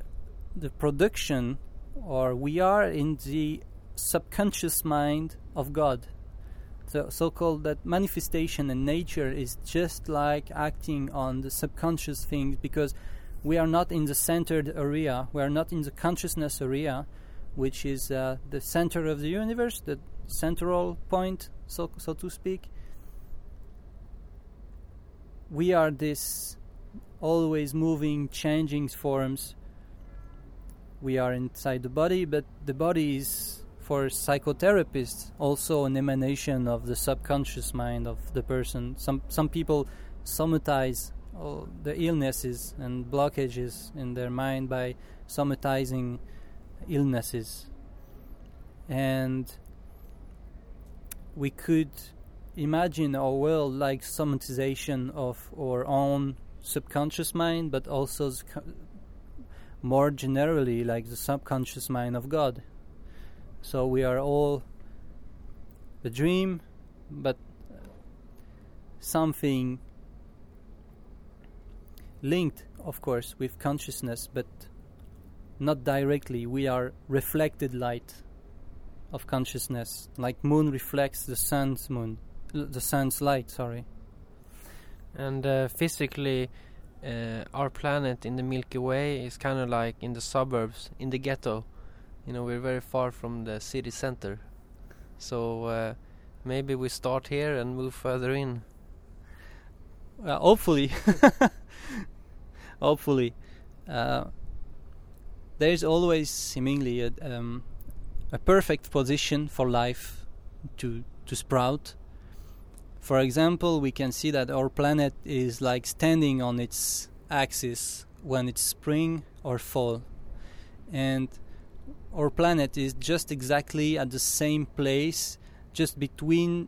the production, or we are in the subconscious mind of God. So, so-called that manifestation in nature is just like acting on the subconscious things because we are not in the centered area. We are not in the consciousness area, which is uh, the center of the universe, the central point, so so to speak. We are this always moving, changing forms. We are inside the body, but the body is for psychotherapists also an emanation of the subconscious mind of the person. Some some people somatize the illnesses and blockages in their mind by somatizing illnesses. And we could imagine our world like somatization of our own subconscious mind, but also more generally like the subconscious mind of God. So we are all a dream, but something linked, of course, with consciousness, but not directly. We are reflected light of consciousness, like moon reflects the sun's moon, the sun's light. Sorry. And uh, physically, uh, our planet in the Milky Way is kind of like in the suburbs, in the ghetto. You know, we're very far from the city center. So uh, maybe we start here and move further in. Well, hopefully. <laughs> hopefully. Uh, there's always seemingly a, um, a perfect position for life to to sprout. For example, we can see that our planet is like standing on its axis when it's spring or fall, and our planet is just exactly at the same place, just between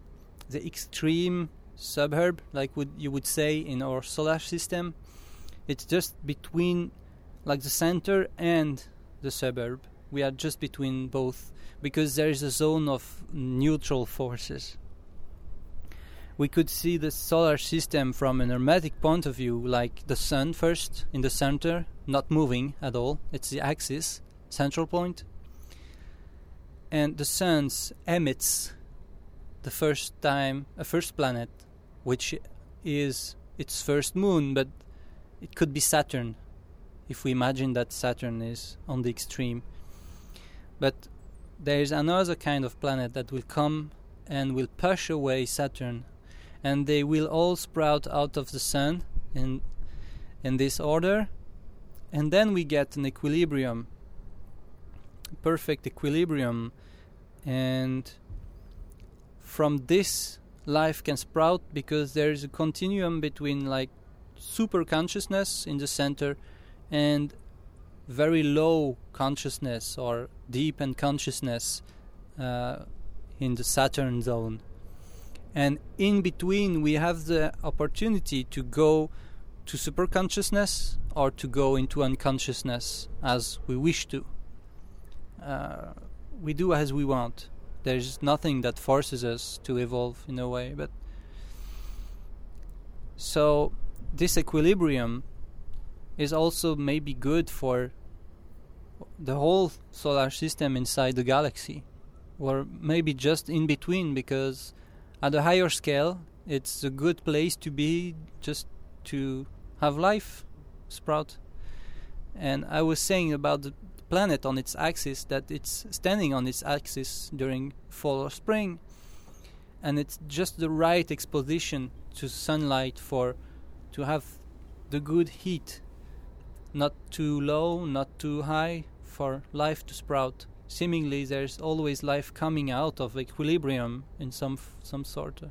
the extreme suburb, like would you would say in our solar system. It's just between, like the center and the suburb. We are just between both because there is a zone of neutral forces. We could see the solar system from an hermetic point of view, like the sun first in the center, not moving at all. It's the axis, central point. And the sun emits the first time, a first planet, which is its first moon, but it could be Saturn if we imagine that Saturn is on the extreme. But there is another kind of planet that will come and will push away Saturn, and they will all sprout out of the sun in in this order, and then we get an equilibrium, perfect equilibrium, and from this life can sprout because there is a continuum between like super consciousness in the center and very low consciousness or deep unconsciousness uh, in the Saturn zone. And in between, we have the opportunity to go to super consciousness or to go into unconsciousness as we wish to. Uh, we do as we want. There's nothing that forces us to evolve in a way, but so this equilibrium is also maybe good for the whole solar system inside the galaxy or maybe just in between because at a higher scale it's a good place to be just to have life sprout. And i was saying about the planet on its axis that it's standing on its axis during fall or spring and it's just the right exposition to sunlight for to have the good heat not too low not too high for life to sprout. Seemingly there's always life coming out of equilibrium in some some sort.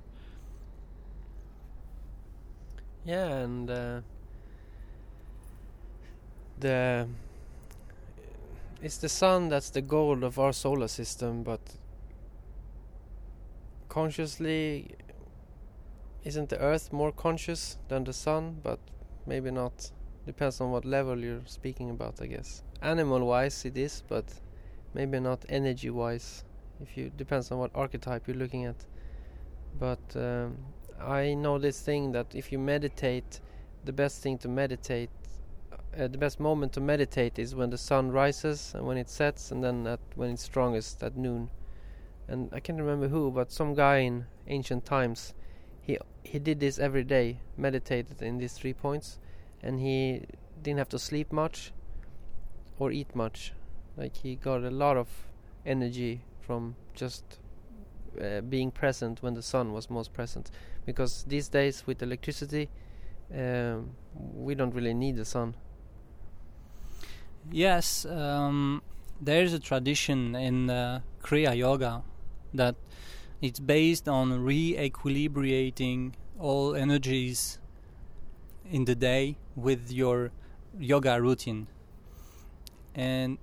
Yeah and uh, the it's the sun that's the goal of our solar system but consciously isn't the earth more conscious than the sun? But maybe not depends on what level you're speaking about i guess. Animal wise it is but maybe not energy wise if you depends on what archetype you're looking at. But um, I know this thing that if you meditate, the best thing to meditate, uh, the best moment to meditate is when the sun rises and when it sets, and then at when it's strongest at noon. And I can't remember who, but some guy in ancient times, he he did this every day, meditated in these three points, and he didn't have to sleep much or eat much. Like he got a lot of energy from just uh, being present when the sun was most present. Because these days with electricity, um, we don't really need the sun. Yes, um, there's a tradition in uh, Kriya Yoga that it's based on re-equilibrating all energies in the day with your yoga routine. And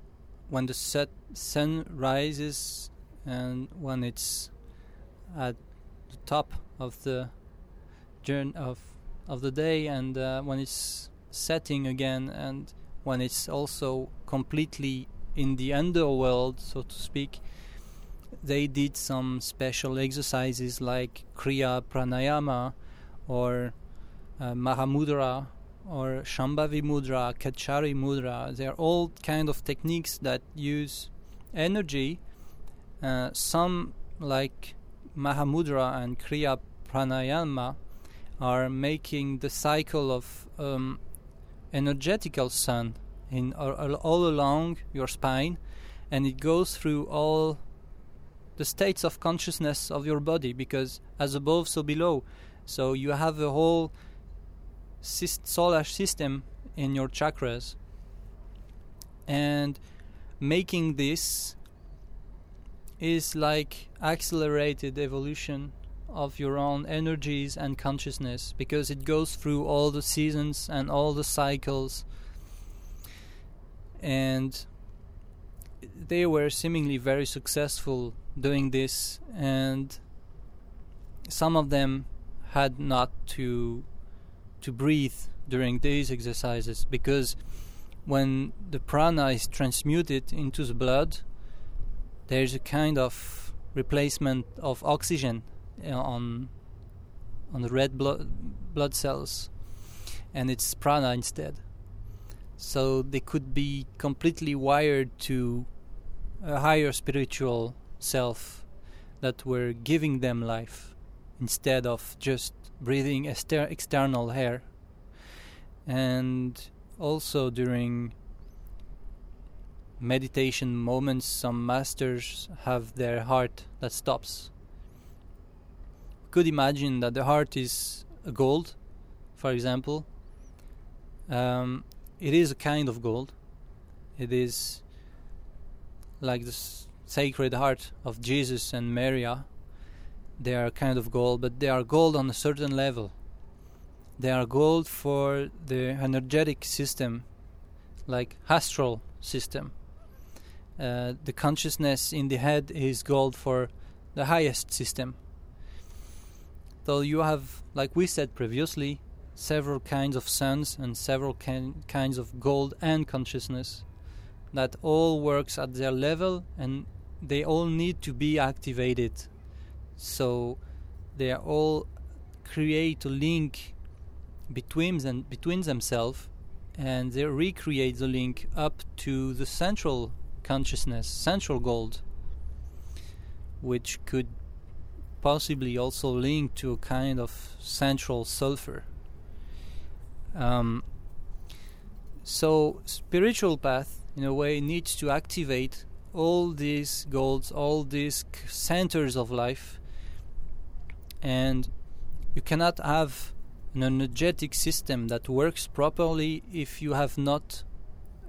when the set sun rises and when it's at the top of the journey of of the day and uh, when it's setting again and when it's also completely in the underworld so to speak they did some special exercises like kriya pranayama or uh, mahamudra or shambhavi mudra khechari mudra they're all kind of techniques that use energy uh, some like Mahamudra and Kriya Pranayama are making the cycle of um, energetical sun in all, all along your spine, and it goes through all the states of consciousness of your body because as above, so below. So you have a whole solar system in your chakras, and making this is like accelerated evolution of your own energies and consciousness because it goes through all the seasons and all the cycles. And they were seemingly very successful doing this and some of them had not to to breathe during these exercises because when the prana is transmuted into the blood there's a kind of replacement of oxygen uh, on on the red blood blood cells and it's prana instead. So they could be completely wired to a higher spiritual self that were giving them life instead of just breathing exter- external air and also during meditation moments, some masters have their heart that stops. Could imagine that the heart is gold, for example. Um, it is a kind of gold. It is like the sacred heart of Jesus and Maria. They are kind of gold, but they are gold on a certain level. They are gold for the energetic system, like astral system uh, the consciousness in the head is gold for the highest system. Though you have, like we said previously, several kinds of suns and several kin- kinds of gold and consciousness that all works at their level and they all need to be activated so they all create a link between them between themselves and they recreate the link up to the central consciousness, central gold, which could possibly also link to a kind of central sulfur. Um, so, spiritual path, in a way, needs to activate all these golds, all these centers of life, and you cannot have an energetic system that works properly if you have not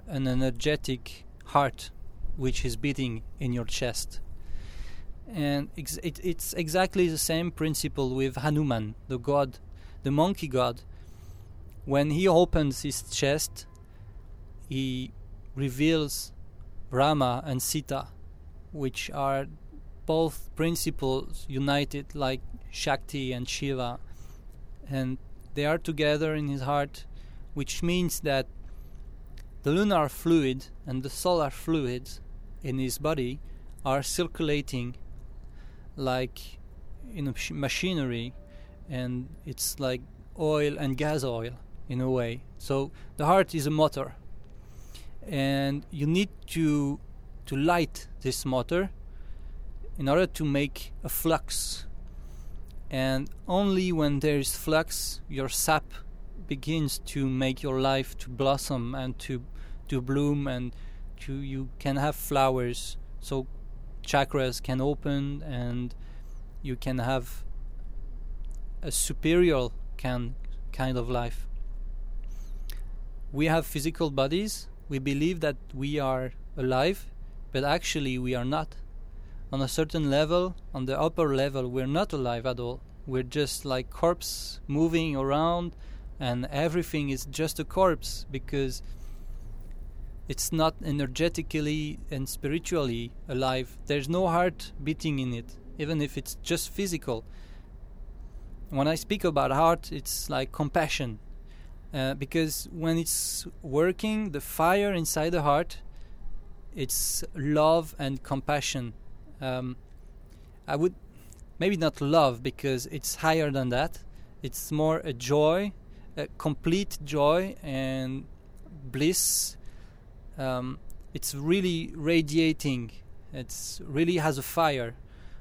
an energetic heart which is beating in your chest. And ex- it, it's exactly the same principle with Hanuman, the god, the monkey god. When he opens his chest, he reveals Rama and Sita, which are both principles united like Shakti and Shiva. And they are together in his heart, which means that the lunar fluid and the solar fluid in his body are circulating like in machinery, and it's like oil and gas oil in a way. So the heart is a motor, and you need to to light this motor in order to make a flux. And only when there is flux, your sap begins to make your life to blossom and to to bloom and to you can have flowers. So chakras can open and you can have a superior can kind of life. We have physical bodies. We believe that we are alive but actually we are not on a certain level on the upper level we're not alive at all we're just like corpse moving around and everything is just a corpse because it's not energetically and spiritually alive. There's no heart beating in it, even if it's just physical. When I speak about heart, it's like compassion. Uh, because when it's working, the fire inside the heart, it's love and compassion. Um, I would maybe not love because it's higher than that. It's more a joy, a complete joy and bliss um, it's really radiating. It's really has a fire.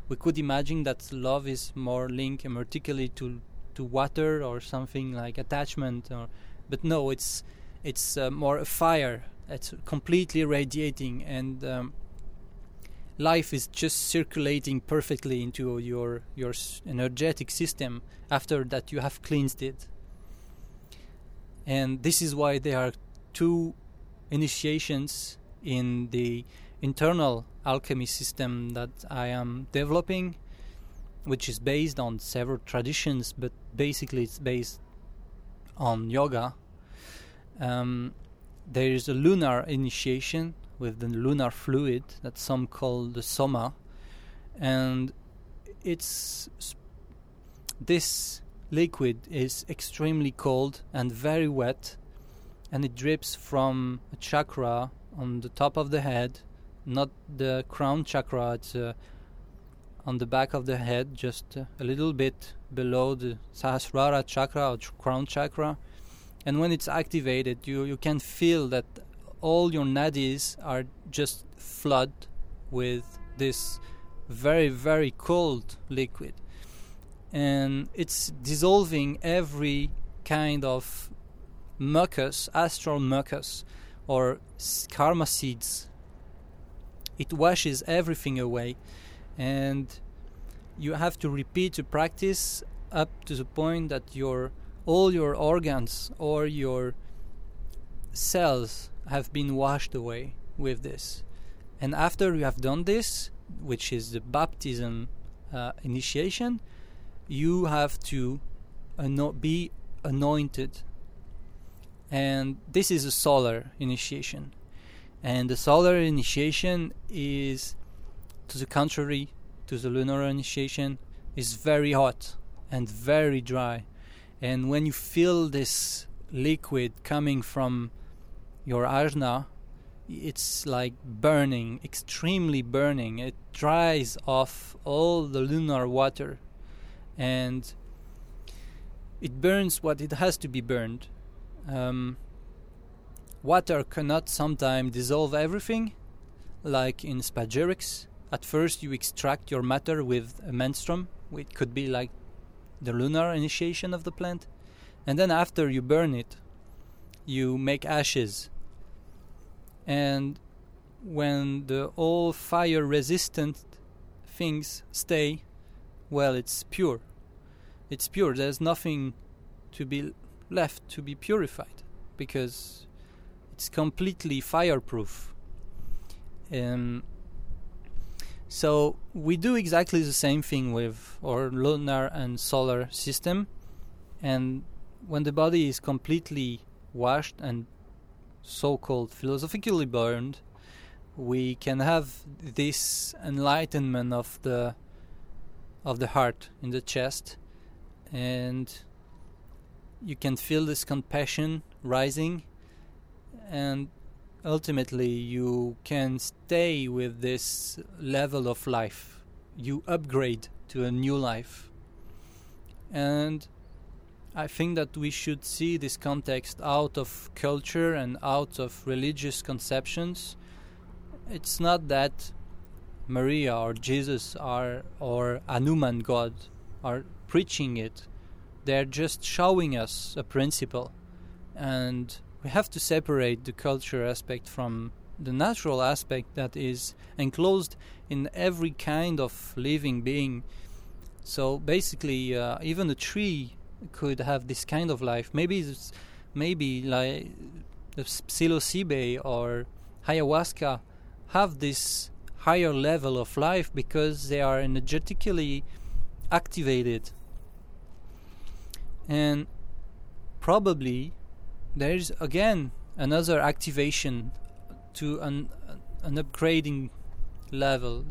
We could imagine that love is more linked emertically to to water or something like attachment, or but no, it's it's uh, more a fire. It's completely radiating, and um, life is just circulating perfectly into your your energetic system after that you have cleansed it. And this is why there are two initiations in the internal alchemy system that I am developing, which is based on several traditions, but basically it's based on yoga. Um, there is a lunar initiation with the lunar fluid that some call the soma, and it's this liquid is extremely cold and very wet and it drips from a chakra on the top of the head, not the crown chakra. It's uh, on the back of the head, just uh, a little bit below the Sahasrara chakra or crown chakra. And when it's activated, you you can feel that all your nadis are just flood with this very very cold liquid, and it's dissolving every kind of mucus, astral mucus, or karma seeds. It washes everything away, and you have to repeat the practice up to the point that your all your organs or your cells have been washed away with this. And after you have done this, which is the baptism uh, initiation, you have to be anointed. And this is a solar initiation. And the solar initiation is to the contrary to the lunar initiation is very hot and very dry. And when you feel this liquid coming from your ajna it's like burning extremely burning it dries off all the lunar water and it burns what it has to be burned um, water cannot sometimes dissolve everything, like in spagyrics. At first, you extract your matter with a menstruum. It could be like the lunar initiation of the plant. And then, after you burn it, you make ashes. And when the all fire resistant things stay, well, it's pure. It's pure. There's nothing to be left to be purified because it's completely fireproof. Um, so we do exactly the same thing with our lunar and solar system, and when the body is completely washed and so-called philosophically burned, we can have this enlightenment of the of the heart in the chest, and you can feel this compassion rising and ultimately you can stay with this level of life you upgrade to a new life. And I think that we should see this context out of culture and out of religious conceptions. It's not that Maria or Jesus are or Hanuman God are preaching it. They're just showing us a principle. And we have to separate the culture aspect from the natural aspect that is enclosed in every kind of living being. So basically, uh, even a tree could have this kind of life. Maybe it's, maybe like the psilocybe or ayahuasca have this higher level of life because they are energetically activated. And probably there's again another activation to an an upgrading level.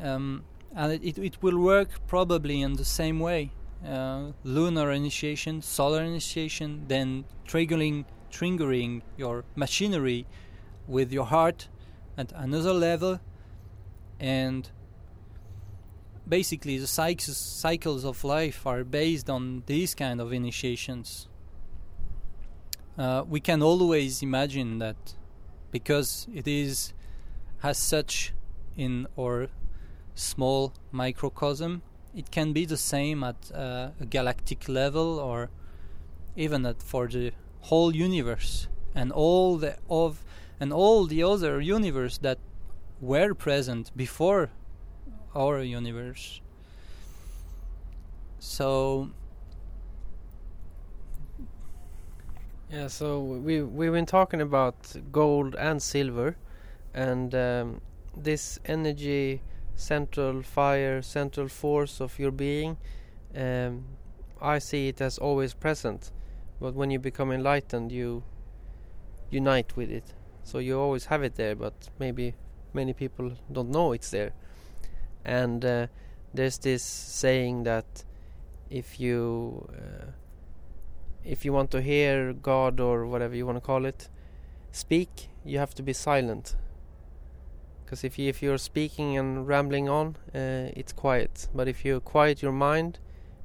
Um, and it, it will work probably in the same way. Uh, lunar initiation, solar initiation, then triggering triggering your machinery with your heart at another level, and basically the cycles cycles of life are based on these kind of initiations. Uh, we can always imagine that because it is has such in our small microcosm it can be the same at uh, a galactic level or even at for the whole universe. And all the of and all the other universe that were present before our universe. So Yeah, so we we've been talking about gold and silver, and um, this energy, central fire, central force of your being. Um, I see it as always present, but when you become enlightened, you unite with it. So you always have it there, but maybe many people don't know it's there. And uh, there's this saying that if you uh, if you want to hear God or whatever you want to call it speak, you have to be silent. Because if you, if you're speaking and rambling on, uh, it's quiet. But if you quiet your mind,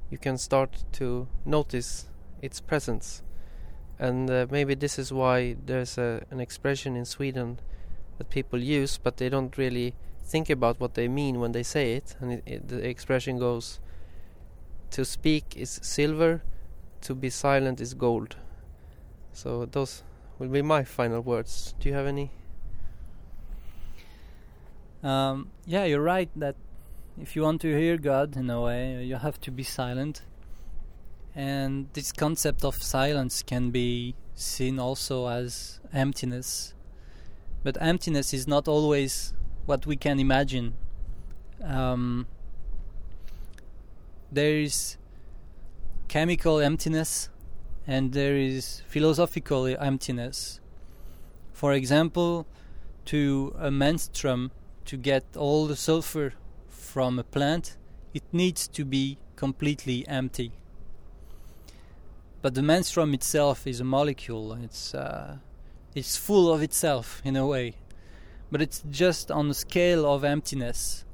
you can start to notice its presence. And uh, maybe this is why there's a, an expression in Sweden that people use, but they don't really think about what they mean when they say it. And it, it, the expression goes, "To speak is silver." to be silent is gold. So those will be my final words. Do you have any? Um, yeah, you're right that if you want to hear God in a way, you have to be silent. And this concept of silence can be seen also as emptiness. But emptiness is not always what we can imagine. Um, there is chemical emptiness and there is philosophical emptiness. For example, to a menstruum to get all the sulfur from a plant, it needs to be completely empty. But the menstruum itself is a molecule. It's uh, it's full of itself in a way, but it's just on the scale of emptiness.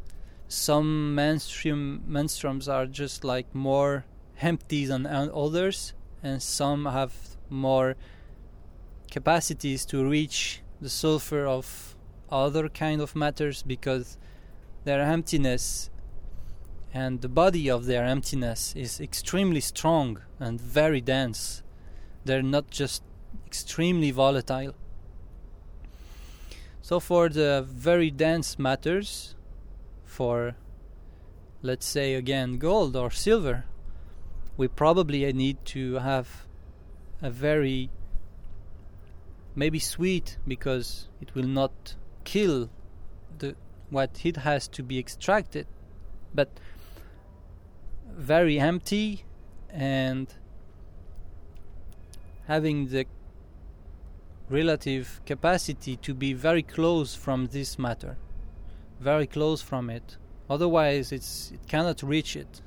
Some menstruum menstruums are just like more empty than others, and some have more capacities to reach the sulfur of other kind of matters because their emptiness and the body of their emptiness is extremely strong and very dense. They're not just extremely volatile. So, for the very dense matters, for let's say again gold or silver, we probably need to have a very maybe sweet because it will not kill the what it has to be extracted but very empty and having the relative capacity to be very close from this matter very close from it. Otherwise it's it cannot reach it.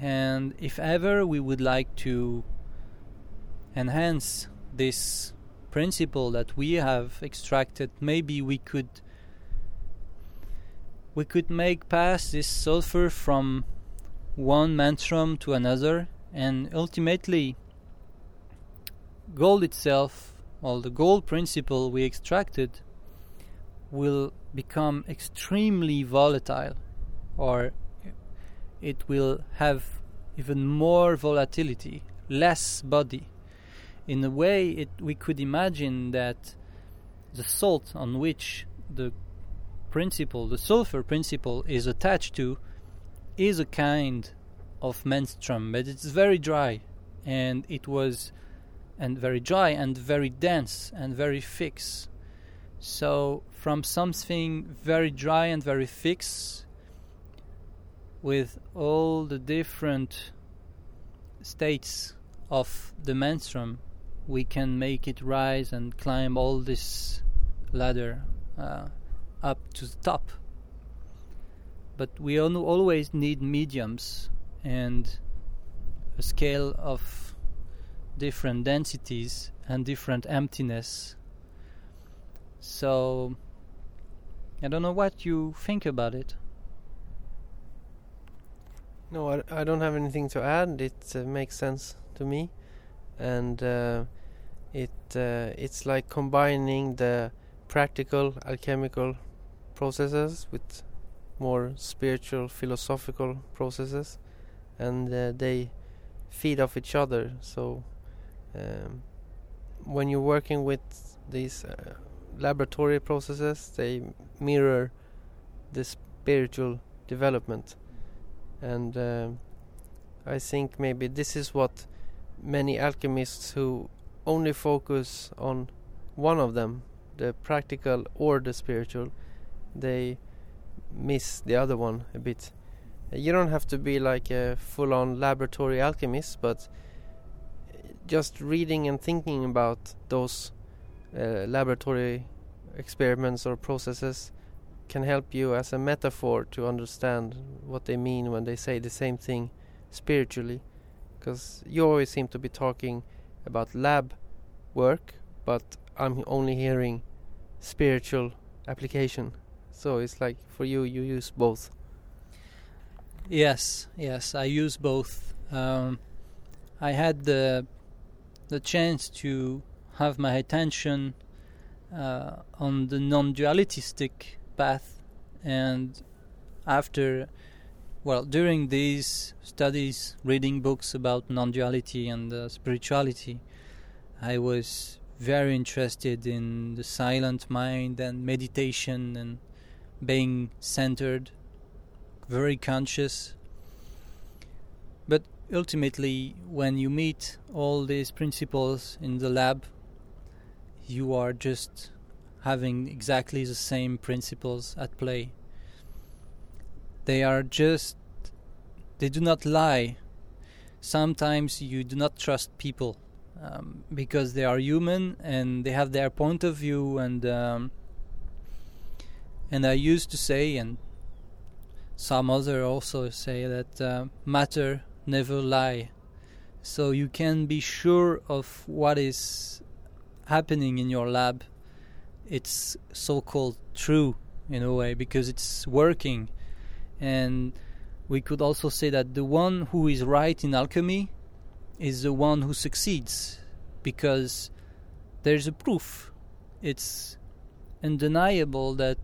And if ever we would like to enhance this principle that we have extracted, maybe we could we could make pass this sulfur from one menstruum to another, and ultimately, gold itself, or the gold principle we extracted, will become extremely volatile, or it will have even more volatility, less body. In a way, it, we could imagine that the salt on which the principle, the sulfur principle, is attached to, is a kind of menstruum, but it's very dry, and it was, and very dry, and very dense, and very fixed. So, from something very dry and very fixed, with all the different states of the menstruum, we can make it rise and climb all this ladder uh, up to the top. But we always need mediums and a scale of different densities and different emptiness. So, I don't know what you think about it. No, I, I don't have anything to add. It uh, makes sense to me, and uh, it uh, it's like combining the practical alchemical processes with more spiritual philosophical processes, and uh, they feed off each other. So um, when you're working with these uh, laboratory processes, they mirror the spiritual development and uh, I think maybe this is what many alchemists who only focus on one of them, the practical or the spiritual, they miss the other one a bit. You don't have to be like a full on laboratory alchemist, but just reading and thinking about those uh, laboratory experiments or processes can help you as a metaphor to understand what they mean when they say the same thing spiritually. Because you always seem to be talking about lab work, but I'm only hearing spiritual application. So it's like for you, you use both. Yes, yes, I use both. Um, I had the the chance to have my attention uh, on the non-dualistic path and after well during these studies reading books about non-duality and uh, spirituality i was very interested in the silent mind and meditation and being centered very conscious but ultimately when you meet all these principles in the lab you are just having exactly the same principles at play. They are just, they do not lie. Sometimes you do not trust people um, because they are human and they have their point of view and um, and I used to say and some other also say that uh, matter never lie. So you can be sure of what is happening in your lab. It's so-called true in a way because it's working and we could also say that the one who is right in alchemy is the one who succeeds because there's a proof. It's undeniable that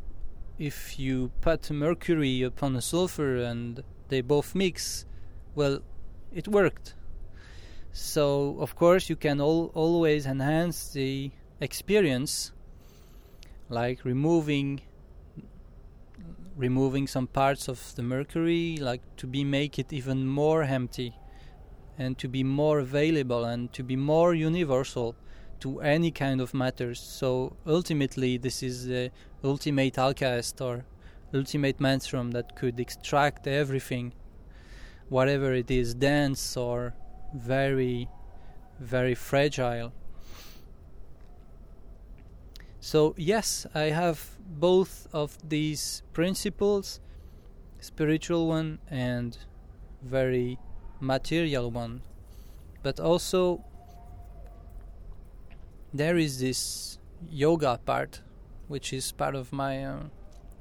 if you put mercury upon a sulfur and they both mix well it worked. So of course you can al- always enhance the experience like removing removing some parts of the mercury like to be make it even more empty and to be more available and to be more universal to any kind of matters. So ultimately this is the ultimate alchemist or ultimate menstruum that could extract everything whatever it is dense or very very fragile. So, yes, I have both of these principles spiritual one and very material one. But also, there is this yoga part, which is part of my uh,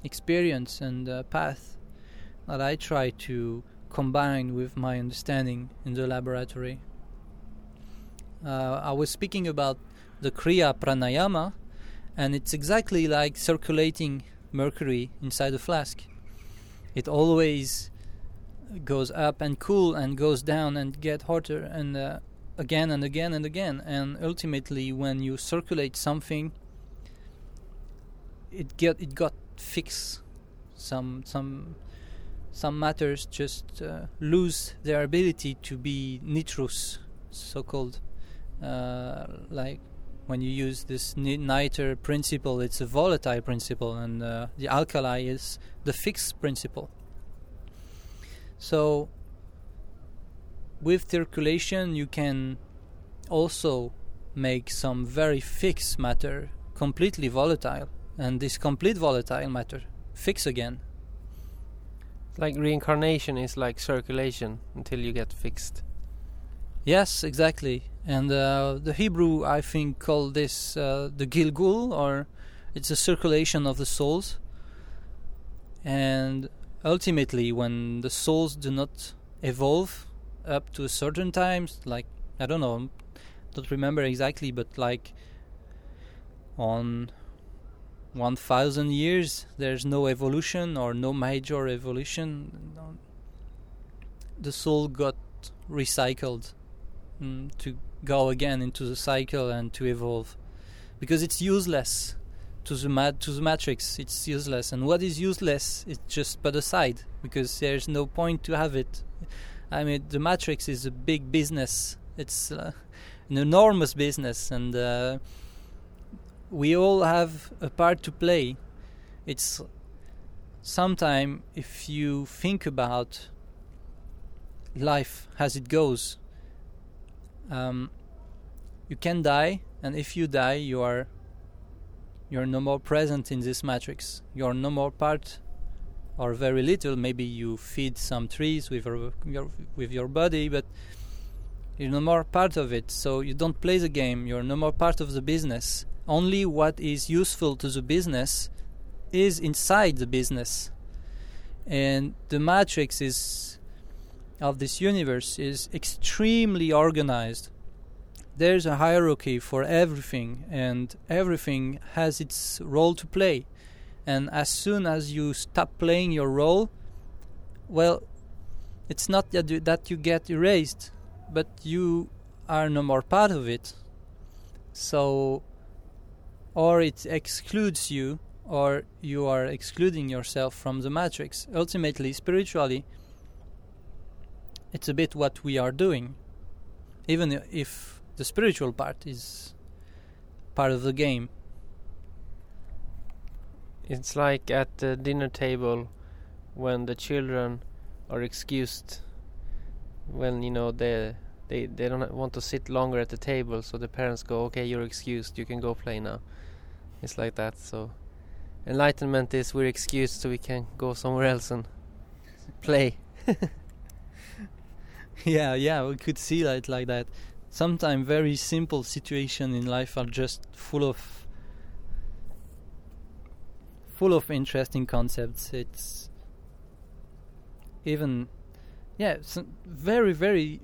experience and uh, path that I try to combine with my understanding in the laboratory. Uh, I was speaking about the Kriya Pranayama, and it's exactly like circulating mercury inside a flask. It always goes up and cool and goes down and get hotter and uh, again and again and again and ultimately when you circulate something it get it got fixed some some some matters just uh, lose their ability to be nitrous so called uh, like when you use this niter principle it's a volatile principle and uh, the alkali is the fixed principle. So with circulation you can also make some very fixed matter completely volatile and this complete volatile matter fix again. Like reincarnation is like circulation until you get fixed. Yes exactly and uh, the hebrew i think call this uh, the gilgul or it's a circulation of the souls. And ultimately when the souls do not evolve up to certain times like i don't know don't remember exactly but like on 1000 years there's no evolution or no major evolution the soul got recycled mm, to go again into the cycle and to evolve. Because it's useless to the mat to the matrix. It's useless. And what is useless is just put aside because there's no point to have it. I mean the matrix is a big business. It's uh, an enormous business. And uh, we all have a part to play. It's sometime if you think about life as it goes, um, you can die, and if you die, you are you are no more present in this matrix. You are no more part, or very little. Maybe you feed some trees with your, your with your body, but you're no more part of it. So you don't play the game. You're no more part of the business only what is useful to the business is inside the business and the matrix is of this universe is extremely organized. There's a hierarchy for everything and everything has its role to play. And as soon as you stop playing your role well it's not that you, get erased but you are no more part of it. So or it excludes you or you are excluding yourself from the matrix. Ultimately, spiritually, it's a bit what we are doing, even if the spiritual part is part of the game. It's like at the dinner table when the children are excused when you know they they they don't want to sit longer at the table so the parents go okay you're excused you can go play now it's like that. So enlightenment is we're excused so we can go somewhere else and <laughs> play. <laughs> <laughs> yeah, yeah, we could see it like that. Sometimes very simple situations in life are just full of full of interesting concepts. It's even yeah, very very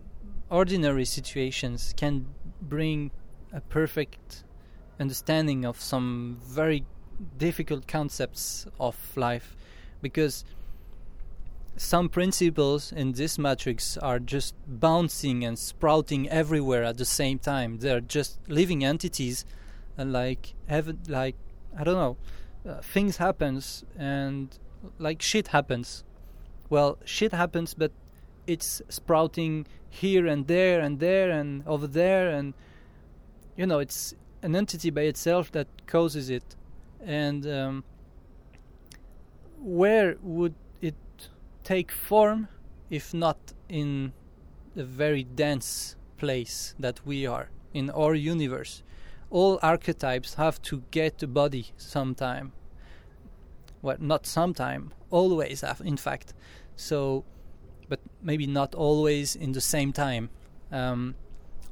ordinary situations can bring a perfect understanding of some very difficult concepts of life because some principles in this matrix are just bouncing and sprouting everywhere at the same time. They're just living entities and like have like i don't know uh, things happens and like shit happens. Well shit happens but it's sprouting here and there and there and over there and you know it's an entity by itself that causes it, and um, where would take form if not in the very dense place that we are in our universe? All archetypes have to get a body sometime. Well, not sometime, always, have, in fact. So, but maybe not always in the same time. Um,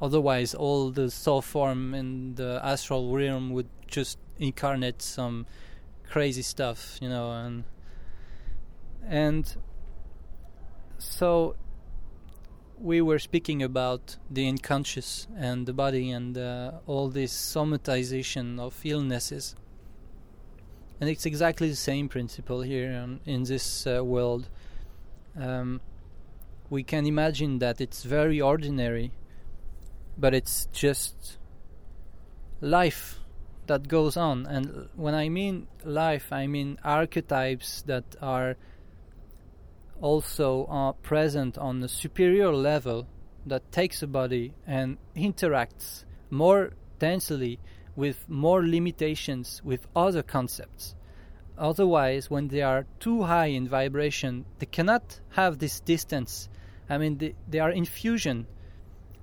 Otherwise, all the soul form in the astral realm would just incarnate some crazy stuff, you know, and and so we were speaking about the unconscious and the body and uh, all this somatization of illnesses. And it's exactly the same principle here in this uh, world. Um, we can imagine that it's very ordinary, but it's just life that goes on. And when I mean life, I mean archetypes that are also are present on a superior level that takes a body and interacts more densely with more limitations with other concepts. Otherwise, when they are too high in vibration, they cannot have this distance. I mean, they, they are in fusion.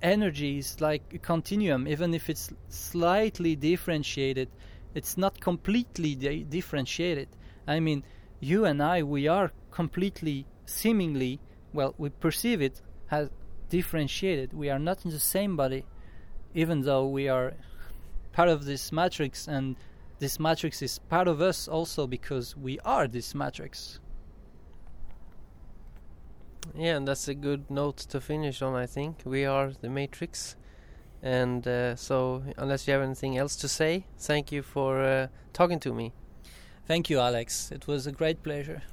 Energy is like a continuum, even if it's slightly differentiated, it's not completely di- differentiated. I mean, you and I, we are completely seemingly, well, we perceive it as differentiated. We are not in the same body, even though we are part of this matrix, and this matrix is part of us also because we are this matrix. Yeah, and that's a good note to finish on. I think we are the Matrix, and uh, so unless you have anything else to say, thank you for uh, talking to me. Thank you, Alex. It was a great pleasure.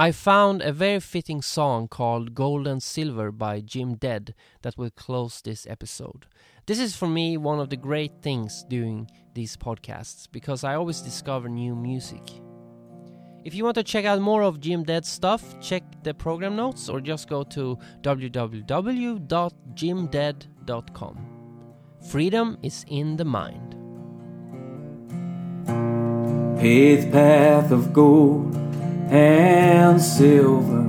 I found a very fitting song called Gold and Silver by Jim Dead that will close this episode. This is for me one of the great things doing these podcasts because I always discover new music. If you want to check out more of Jim Dead's stuff, check the program notes or just go to www.jimdead.com. Freedom is in the mind. paved path of gold and silver.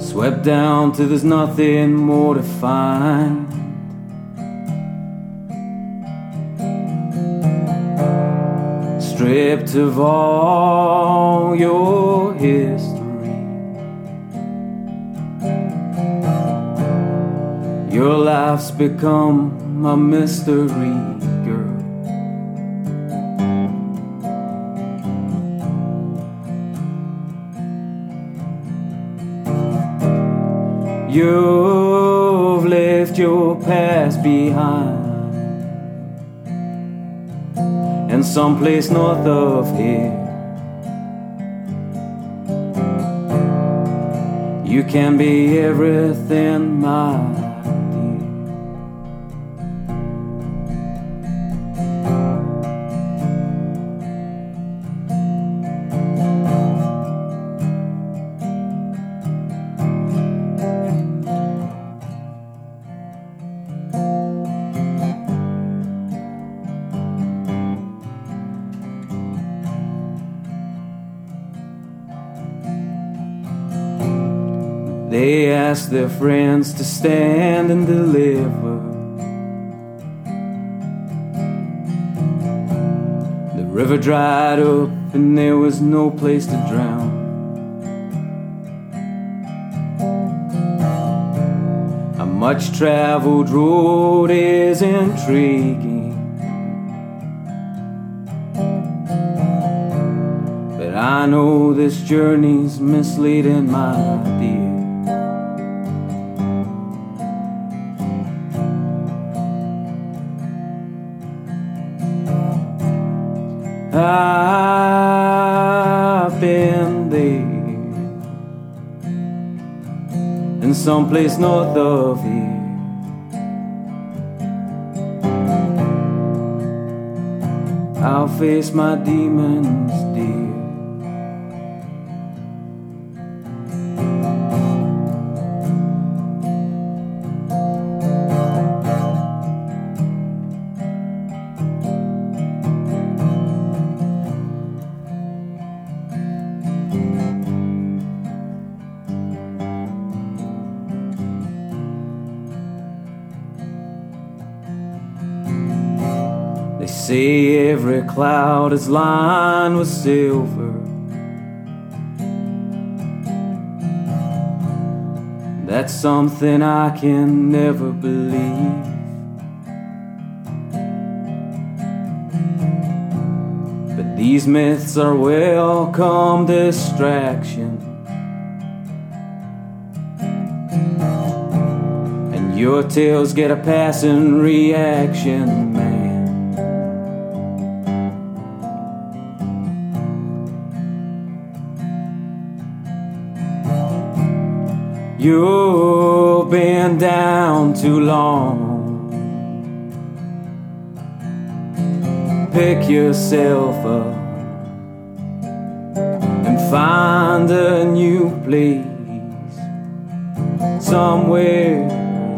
Swept down till there's nothing more to find. Stripped of all your history. Your life's become a mystery, You've left your past behind, and someplace north of here. You can be everything, my They asked their friends to stand and deliver. The river dried up and there was no place to drown. A much traveled road is intriguing. But I know this journey's misleading, my dear. I've been there in some place north of here. I'll face my demons, see every cloud is lined with silver. That's something I can never believe. But these myths are welcome distraction. And your tales get a passing reaction. You've been down too long. Pick yourself up and find a new place. Somewhere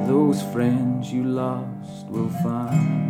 those friends you lost will find.